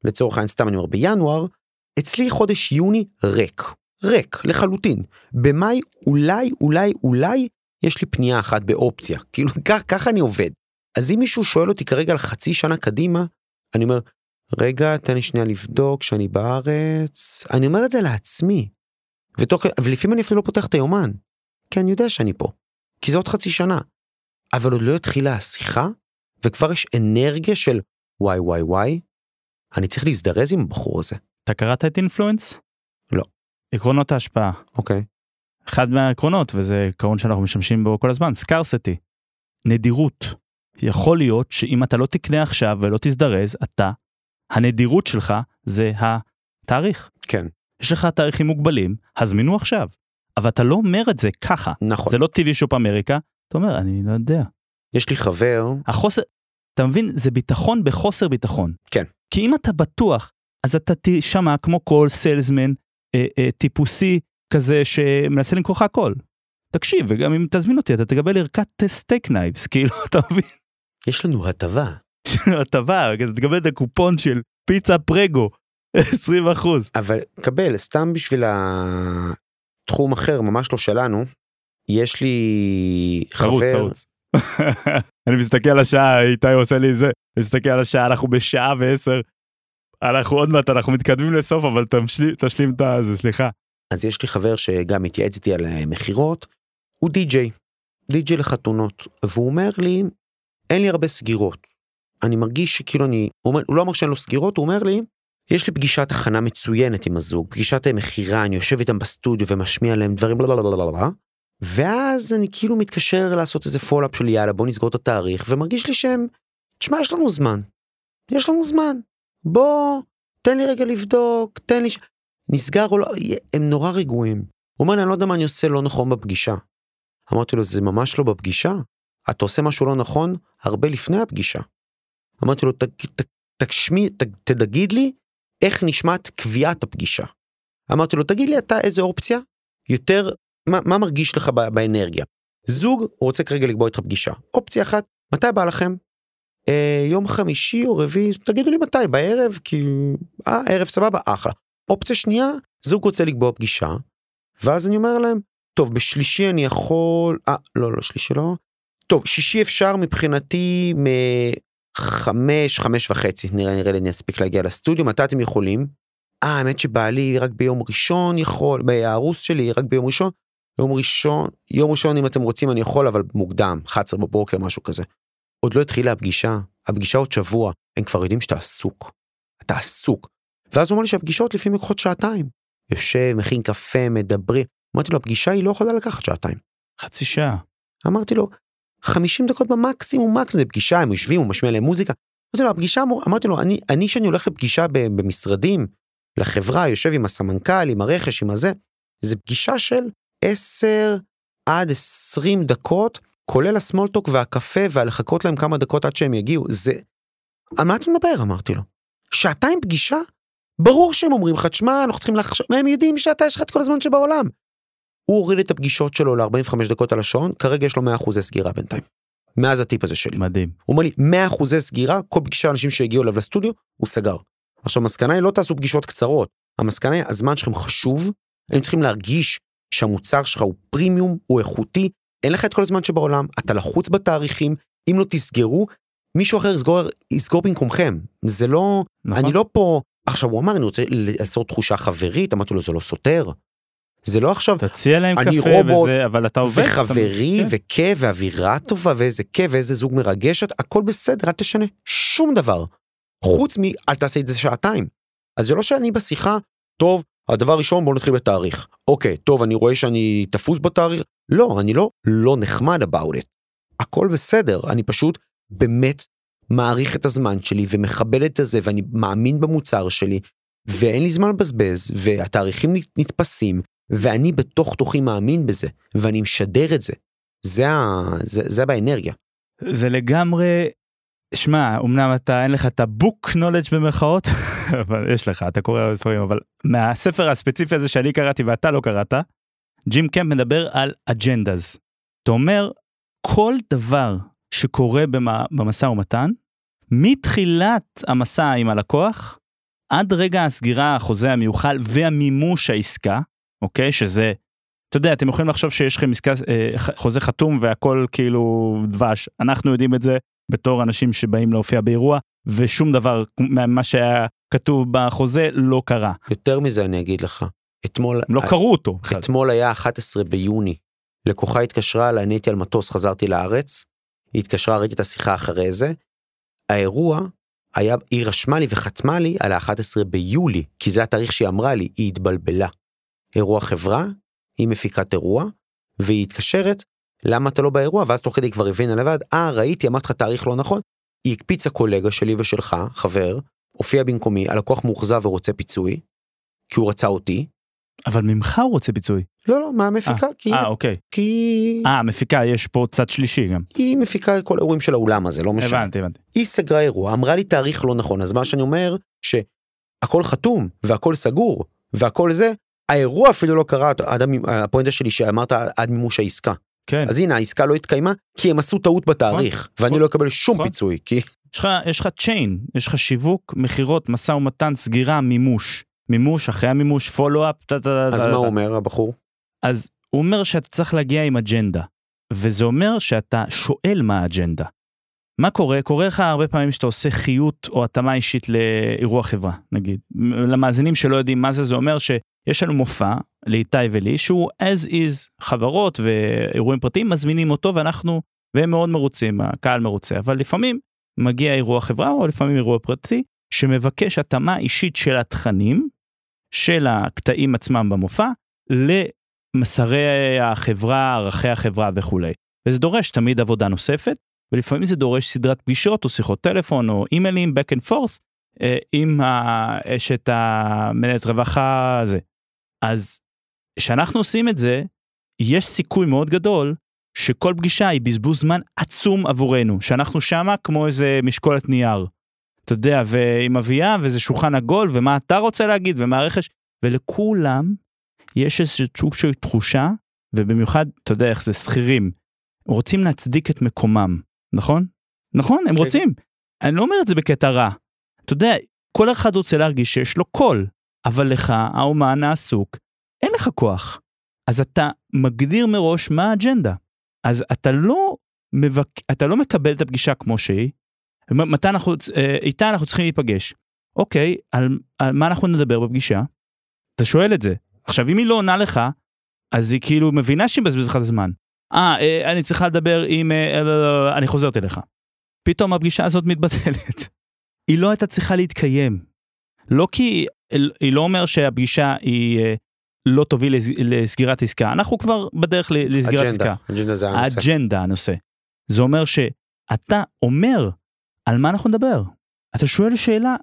לצורך העניין סתם אני אומר בינואר, אצלי חודש יוני ריק. ריק לחלוטין. במאי אולי אולי אולי יש לי פנייה אחת באופציה כאילו כך ככה אני עובד. אז אם מישהו שואל אותי כרגע על חצי שנה קדימה אני אומר רגע תן לי שנייה לבדוק שאני בארץ אני אומר את זה לעצמי. ותוך ולפעמים אני אפילו לא פותח את היומן כי אני יודע שאני פה כי זה עוד חצי שנה. אבל עוד לא התחילה השיחה וכבר יש אנרגיה של וואי וואי וואי אני צריך להזדרז עם הבחור הזה. אתה קראת את אינפלואנס? לא. עקרונות ההשפעה. אוקיי. אחד מהעקרונות וזה עקרון שאנחנו משתמשים בו כל הזמן סקרסטי. נדירות. יכול להיות שאם אתה לא תקנה עכשיו ולא תזדרז אתה הנדירות שלך זה התאריך. כן. יש לך תאריכים מוגבלים הזמינו עכשיו. אבל אתה לא אומר את זה ככה. נכון. זה לא טבעי שופ אמריקה. אתה אומר אני לא יודע. יש לי חבר. החוסר. אתה מבין זה ביטחון בחוסר ביטחון. כן. כי אם אתה בטוח אז אתה תשמע כמו כל סיילסמן אה, אה, טיפוסי כזה שמנסה למכור לך הכל. תקשיב וגם אם תזמין אותי אתה תקבל ערכת steak knives כאילו אתה מבין. יש לנו הטבה. הטבה תקבל את הקופון של פיצה פרגו 20 אחוז. אבל קבל סתם בשביל התחום אחר ממש לא שלנו יש לי חבר. אני מסתכל על השעה איתי עושה לי זה מסתכל על השעה אנחנו בשעה ועשר אנחנו עוד מעט אנחנו מתקדמים לסוף אבל תשלים תשלים את זה סליחה. אז יש לי חבר שגם התייעץ איתי על אה, מכירות הוא די-ג'יי די-ג'יי לחתונות והוא אומר לי אין לי הרבה סגירות. אני מרגיש שכאילו אני הוא, אומר, הוא לא אמר שאין לו סגירות הוא אומר לי יש לי פגישת הכנה מצוינת עם הזוג פגישת מכירה אני יושב איתם בסטודיו ומשמיע להם דברים בלה ואז אני כאילו מתקשר לעשות איזה follow up של יאללה בוא נסגור את התאריך ומרגיש לי שהם תשמע יש לנו זמן יש לנו זמן בוא, תן לי רגע לבדוק, תן לי... ש... נסגר או לא, הם נורא רגועים. הוא אומר לי, אני לא יודע מה אני עושה לא נכון בפגישה. אמרתי לו, זה ממש לא בפגישה. אתה עושה משהו לא נכון הרבה לפני הפגישה. אמרתי לו, תגשמי, תגיד לי איך נשמעת קביעת הפגישה. אמרתי לו, תגיד לי אתה איזה אופציה יותר, מה, מה מרגיש לך באנרגיה. זוג רוצה כרגע לקבוע איתך פגישה. אופציה אחת, מתי בא לכם? אה, יום חמישי או רביעי, תגידו לי מתי, בערב, כי... אה, ערב סבבה, אחלה. אופציה שנייה, זוג רוצה לקבוע פגישה, ואז אני אומר להם, טוב, בשלישי אני יכול... אה, לא, לא, שלישי לא. טוב, שישי אפשר מבחינתי מחמש, חמש וחצי, נראה, נראה לי אני אספיק להגיע לסטודיו, מתי אתם יכולים? אה, האמת שבעלי רק ביום ראשון יכול, הארוס שלי רק ביום ראשון. יום ראשון, יום ראשון אם אתם רוצים אני יכול, אבל מוקדם, 11 בבוקר, משהו כזה. עוד לא התחילה הפגישה, הפגישה עוד שבוע, הם כבר יודעים שאתה עסוק. אתה עסוק. ואז הוא אומר לי שהפגישות לפעמים לוקחות שעתיים. יושב, מכין קפה, מדברים. אמרתי לו, הפגישה היא לא יכולה לקחת שעתיים. חצי שעה. אמרתי לו, 50 דקות במקסימום מקסימום, זה פגישה, הם יושבים, הוא משמיע להם מוזיקה. אמרתי לו, הפגישה, אמרתי לו, אני, אני שאני הולך לפגישה במשרדים, לחברה, יושב עם הסמנכ"ל, עם הרכש, עם הזה, זה פגישה של 10 עד 20 דקות כולל הסמולטוק והקפה והלחכות להם כמה דקות עד שהם יגיעו, זה... על מה אתה מדבר? אמרתי לו. שעתיים פגישה? ברור שהם אומרים לך, תשמע, אנחנו צריכים לחשוב, הם יודעים שאתה יש לך את כל הזמן שבעולם. הוא הוריד את הפגישות שלו ל-45 דקות על השעון, כרגע יש לו 100% סגירה בינתיים. מאז הטיפ הזה שלי. מדהים. הוא אומר לי 100% סגירה, כל פגישה אנשים שהגיעו אליו לסטודיו, הוא סגר. עכשיו המסקנה היא לא תעשו פגישות קצרות, המסקנה היא הזמן שלכם חשוב, הם צריכים להרגיש שהמוצר שלך הוא פרימיום, הוא איכותי, אין לך את כל הזמן שבעולם, אתה לחוץ בתאריכים, אם לא תסגרו, מישהו אחר יסגור, יסגור במקומכם. זה לא, נכון. אני לא פה, עכשיו הוא אמר אני רוצה לעשות תחושה חברית, אמרתי לו זה לא סותר. זה לא עכשיו תציע להם אני קפה רובוט, וזה, אבל אתה עובד. וחברי אתה-. וכיף ואווירה טובה ואיזה כיף ואיזה זוג מרגש הכל בסדר אל תשנה שום דבר. חוץ מ אל תעשה את זה שעתיים. אז זה לא שאני בשיחה טוב הדבר ראשון בוא נתחיל בתאריך אוקיי טוב אני רואה שאני תפוס בתאריך לא אני לא לא נחמד about it. הכל בסדר אני פשוט באמת מעריך את הזמן שלי ומכבד את זה ואני מאמין במוצר שלי ואין לי זמן לבזבז והתאריכים נת- נתפסים ואני בתוך תוכי מאמין בזה ואני משדר את זה. זה, ה... זה, זה באנרגיה. זה לגמרי, שמע, אמנם אתה אין לך את הבוק נולדג' במרכאות, אבל יש לך, אתה קורא ספרים, אבל מהספר הספציפי הזה שאני קראתי ואתה לא קראת, ג'ים קמפ מדבר על אג'נדז. אתה אומר, כל דבר שקורה במשא ומתן, מתחילת המסע עם הלקוח, עד רגע הסגירה, החוזה המיוחל והמימוש העסקה, אוקיי? שזה, אתה יודע, אתם יכולים לחשוב שיש לכם עסקה, אה, חוזה חתום והכל כאילו דבש. אנחנו יודעים את זה בתור אנשים שבאים להופיע באירוע, ושום דבר ממה שהיה כתוב בחוזה לא קרה. יותר מזה אני אגיד לך. אתמול, לא קראו אותו. בכלל. אתמול היה 11 ביוני. לקוחה התקשרה אליי, אני הייתי על מטוס, חזרתי לארץ. היא התקשרה, ראיתי את השיחה אחרי זה. האירוע היה, היא רשמה לי וחתמה לי על ה-11 ביולי, כי זה התאריך שהיא אמרה לי, היא התבלבלה. אירוע חברה, היא מפיקת אירוע, והיא התקשרת, למה אתה לא באירוע? ואז תוך כדי כבר הבינה לבד, אה, ראיתי, אמרתי לך תאריך לא נכון. היא הקפיצה קולגה שלי ושלך, חבר, הופיע במקומי, הלקוח מאוכזב ורוצה פיצוי, כי הוא רצה אותי. אבל ממך הוא רוצה פיצוי. לא, לא, מהמפיקה, כי, אה, אוקיי. כי אה, מפיקה, יש פה צד שלישי גם. היא מפיקה כל האירועים של האולם הזה, לא משנה. הבנתי, הבנתי. היא סגרה אירוע, אמרה לי תאריך לא נכון, אז מה שאני אומר, שהכל חתום, והכל סגור, והכל זה, האירוע אפילו לא קרה, הפואנטה שלי שאמרת עד מימוש העסקה. כן. אז הנה, העסקה לא התקיימה, כי הם עשו טעות בתאריך, ואני נכון, לא אקבל שום נכון. פיצוי, כי יש לך, יש לך צ'יין, יש לך שיווק, מכירות, משא ומתן, סגירה, מימוש. מימוש, אחרי המימוש, פולו-אפ, אז מה הוא אומר, הבחור? אז הוא אומר שאתה צריך להגיע עם אג'נדה, וזה אומר שאתה שואל מה האג'נדה. מה קורה? קורה לך הרבה פעמים שאתה עושה חיות או התאמה אישית לאירוע חברה, נגיד. למאזינים שלא יודעים מה זה, זה אומר שיש לנו מופע, לאיתי ולי, שהוא as is, חברות ואירועים פרטיים מזמינים אותו ואנחנו, והם מאוד מרוצים, הקהל מרוצה, אבל לפעמים מגיע אירוע חברה או לפעמים אירוע פרטי, שמבקש התאמה אישית של התכנים, של הקטעים עצמם במופע, למסרי החברה, ערכי החברה וכולי. וזה דורש תמיד עבודה נוספת, ולפעמים זה דורש סדרת פגישות או שיחות טלפון או אימיילים back and forth אה, עם האשת המנהלת רווחה הזה. אז כשאנחנו עושים את זה, יש סיכוי מאוד גדול שכל פגישה היא בזבוז זמן עצום עבורנו, שאנחנו שמה כמו איזה משקולת נייר. אתה יודע, ועם אביה ואיזה שולחן עגול ומה אתה רוצה להגיד ומה הרכש, ולכולם יש איזה סוג של תחושה, ובמיוחד, אתה יודע איך זה, שכירים, רוצים להצדיק את מקומם, נכון? נכון, הם כן. רוצים. אני לא אומר את זה בקטע רע. אתה יודע, כל אחד רוצה להרגיש שיש לו קול, אבל לך, האומן העסוק, אין לך כוח. אז אתה מגדיר מראש מה האג'נדה. אז אתה לא, מבק... אתה לא מקבל את הפגישה כמו שהיא. מתי אנחנו, אה, איתה אנחנו צריכים להיפגש. אוקיי, על, על מה אנחנו נדבר בפגישה? אתה שואל את זה. עכשיו, אם היא לא עונה לך, אז היא כאילו מבינה שהיא מבזבזת לך את הזמן. אה, אה, אני צריכה לדבר עם... אה, אה, אה, אה, אני חוזרת אליך. פתאום הפגישה הזאת מתבטלת. היא לא הייתה צריכה להתקיים. לא כי... היא לא אומר שהפגישה היא אה, לא תוביל לס- לסגירת עסקה. אנחנו כבר בדרך לסגירת אג'נדה, עסקה. אג'נדה זה הנושא. האג'נדה הנושא. זה אומר שאתה אומר על מה אנחנו נדבר. אתה שואל שאלה,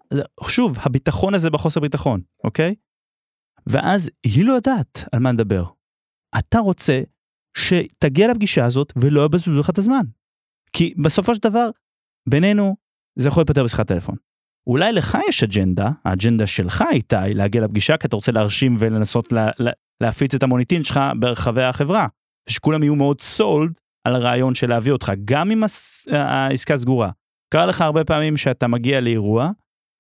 שוב, הביטחון הזה בחוסר ביטחון, אוקיי? ואז היא לא יודעת על מה נדבר. אתה רוצה שתגיע לפגישה הזאת ולא יבזבזו לך את הזמן. כי בסופו של דבר, בינינו, זה יכול להיפטר בשיחת טלפון. אולי לך יש אג'נדה, האג'נדה שלך איתי, להגיע לפגישה, כי אתה רוצה להרשים ולנסות לה, לה, להפיץ את המוניטין שלך ברחבי החברה. שכולם יהיו מאוד סולד על הרעיון של להביא אותך, גם אם העסקה סגורה. קרה לך הרבה פעמים שאתה מגיע לאירוע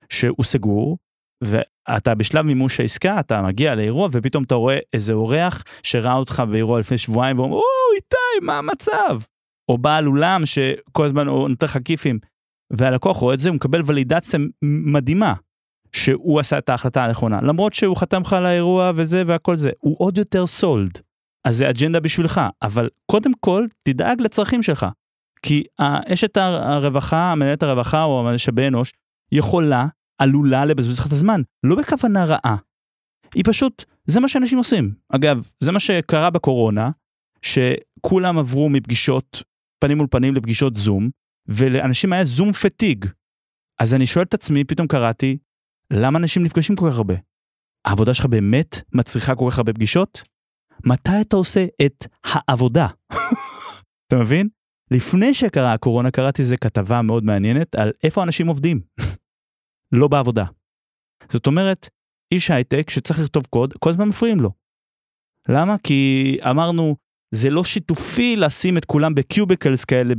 שהוא סגור, ואתה בשלב מימוש העסקה, אתה מגיע לאירוע ופתאום אתה רואה איזה אורח שראה אותך באירוע לפני שבועיים ואומר, או איתי, מה המצב? או בעל אולם שכל הזמן נותן לך כיפים, והלקוח רואה את זה, הוא מקבל ולידציה מדהימה, שהוא עשה את ההחלטה הנכונה למרות שהוא חתם לך על האירוע וזה והכל זה הוא עוד יותר סולד. אז זה אג'נדה בשבילך אבל קודם כל תדאג לצרכים שלך. כי אשת הרווחה מנהלת הרווחה או המשאבי אנוש יכולה עלולה לבזבז לך את הזמן לא בכוונה רעה. היא פשוט זה מה שאנשים עושים אגב זה מה שקרה בקורונה שכולם עברו מפגישות פנים מול פנים לפגישות זום ולאנשים היה זום פטיג. אז אני שואל את עצמי פתאום קראתי למה אנשים נפגשים כל כך הרבה? העבודה שלך באמת מצריכה כל כך הרבה פגישות? מתי אתה עושה את העבודה? אתה מבין? לפני שקרה הקורונה קראתי איזה כתבה מאוד מעניינת על איפה אנשים עובדים. לא בעבודה. זאת אומרת, איש הייטק שצריך לכתוב קוד, כל הזמן מפריעים לו. למה? כי אמרנו, זה לא שיתופי לשים את כולם בקיוביקלס כאלה,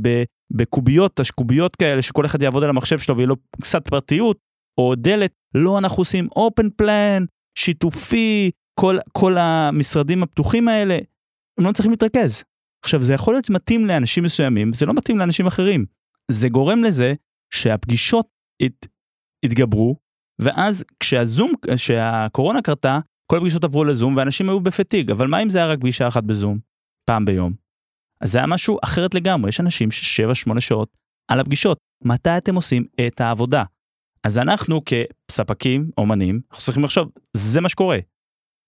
בקוביות, השקוביות כאלה, שכל אחד יעבוד על המחשב שלו ויהיה לו קצת פרטיות, או דלת, לא, אנחנו עושים אופן פלן, שיתופי, כל, כל המשרדים הפתוחים האלה, הם לא צריכים להתרכז. עכשיו, זה יכול להיות מתאים לאנשים מסוימים, זה לא מתאים לאנשים אחרים. זה גורם לזה שהפגישות הת, התגברו, ואז כשהזום, כשהקורונה קרתה, כל הפגישות עברו לזום ואנשים היו בפתיג, אבל מה אם זה היה רק פגישה אחת בזום, פעם ביום? אז זה היה משהו אחרת לגמרי, יש אנשים ששבע שמונה שעות על הפגישות. מתי אתם עושים את העבודה? אז אנחנו כספקים, אומנים, אנחנו צריכים לחשוב, זה מה שקורה.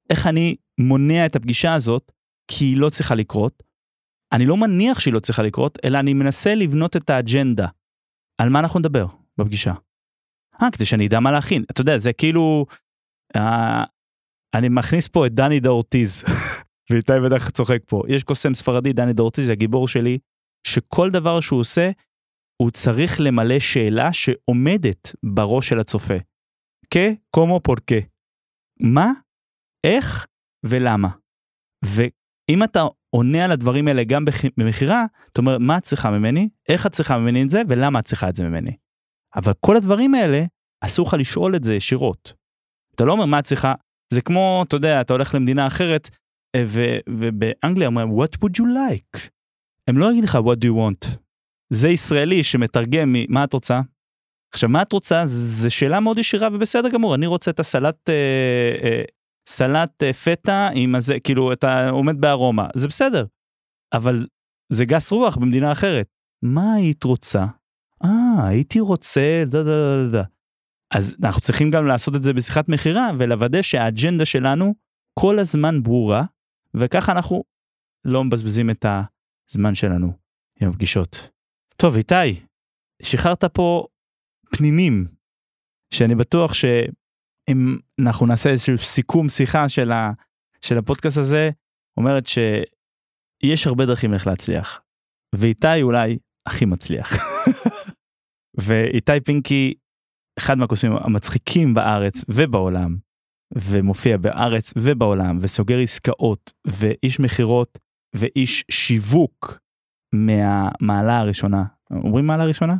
איך אני מונע את הפגישה הזאת, כי היא לא צריכה לקרות. אני לא מניח שהיא לא צריכה לקרות, אלא אני מנסה לבנות את האג'נדה. על מה אנחנו נדבר בפגישה? אה, כדי שאני אדע מה להכין. אתה יודע, זה כאילו... אה, אני מכניס פה את דני דאורטיז, ואיתי בטח צוחק פה. יש קוסם ספרדי, דני דאורטיז, הגיבור שלי, שכל דבר שהוא עושה, הוא צריך למלא שאלה שעומדת בראש של הצופה. כ, קומו פורקה. מה, איך ולמה. ואם אתה עונה על הדברים האלה גם במכירה, אתה אומר, מה את צריכה ממני, איך את צריכה ממני את זה, ולמה את צריכה את זה ממני. אבל כל הדברים האלה, אסור לך לשאול את זה ישירות. אתה לא אומר מה את צריכה, זה כמו, אתה יודע, אתה הולך למדינה אחרת, ובאנגליה אומרים, what would you like? הם לא יגידו לך, what do you want? זה ישראלי שמתרגם מה את רוצה. עכשיו מה את רוצה זה שאלה מאוד ישירה ובסדר גמור אני רוצה את הסלט אה, אה, סלט אה, פטה עם הזה כאילו אתה עומד בארומה זה בסדר. אבל זה גס רוח במדינה אחרת. מה היית רוצה? אה הייתי רוצה דה דה דה דה. אז אנחנו צריכים גם לעשות את זה בשיחת מכירה ולוודא שהאג'נדה שלנו כל הזמן ברורה וככה אנחנו לא מבזבזים את הזמן שלנו עם הפגישות. טוב איתי, שחררת פה פנינים שאני בטוח שאם אנחנו נעשה איזשהו סיכום שיחה של, ה, של הפודקאסט הזה, אומרת שיש הרבה דרכים איך להצליח. ואיתי אולי הכי מצליח. ואיתי פינקי אחד מהקוסמים המצחיקים בארץ ובעולם ומופיע בארץ ובעולם וסוגר עסקאות ואיש מכירות ואיש שיווק מהמעלה הראשונה. אומרים מעלה ראשונה?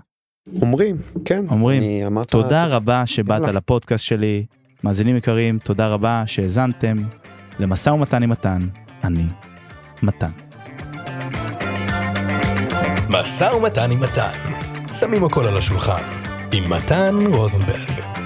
אומרים, כן. אומרים. אמרת... תודה רבה שבאת לפודקאסט שלי. מאזינים יקרים, תודה רבה שהאזנתם למשא ומתן עם מתן. אני מתן. משא ומתן עם מתן. שמים הכל על השולחן. עם מתן רוזנברג.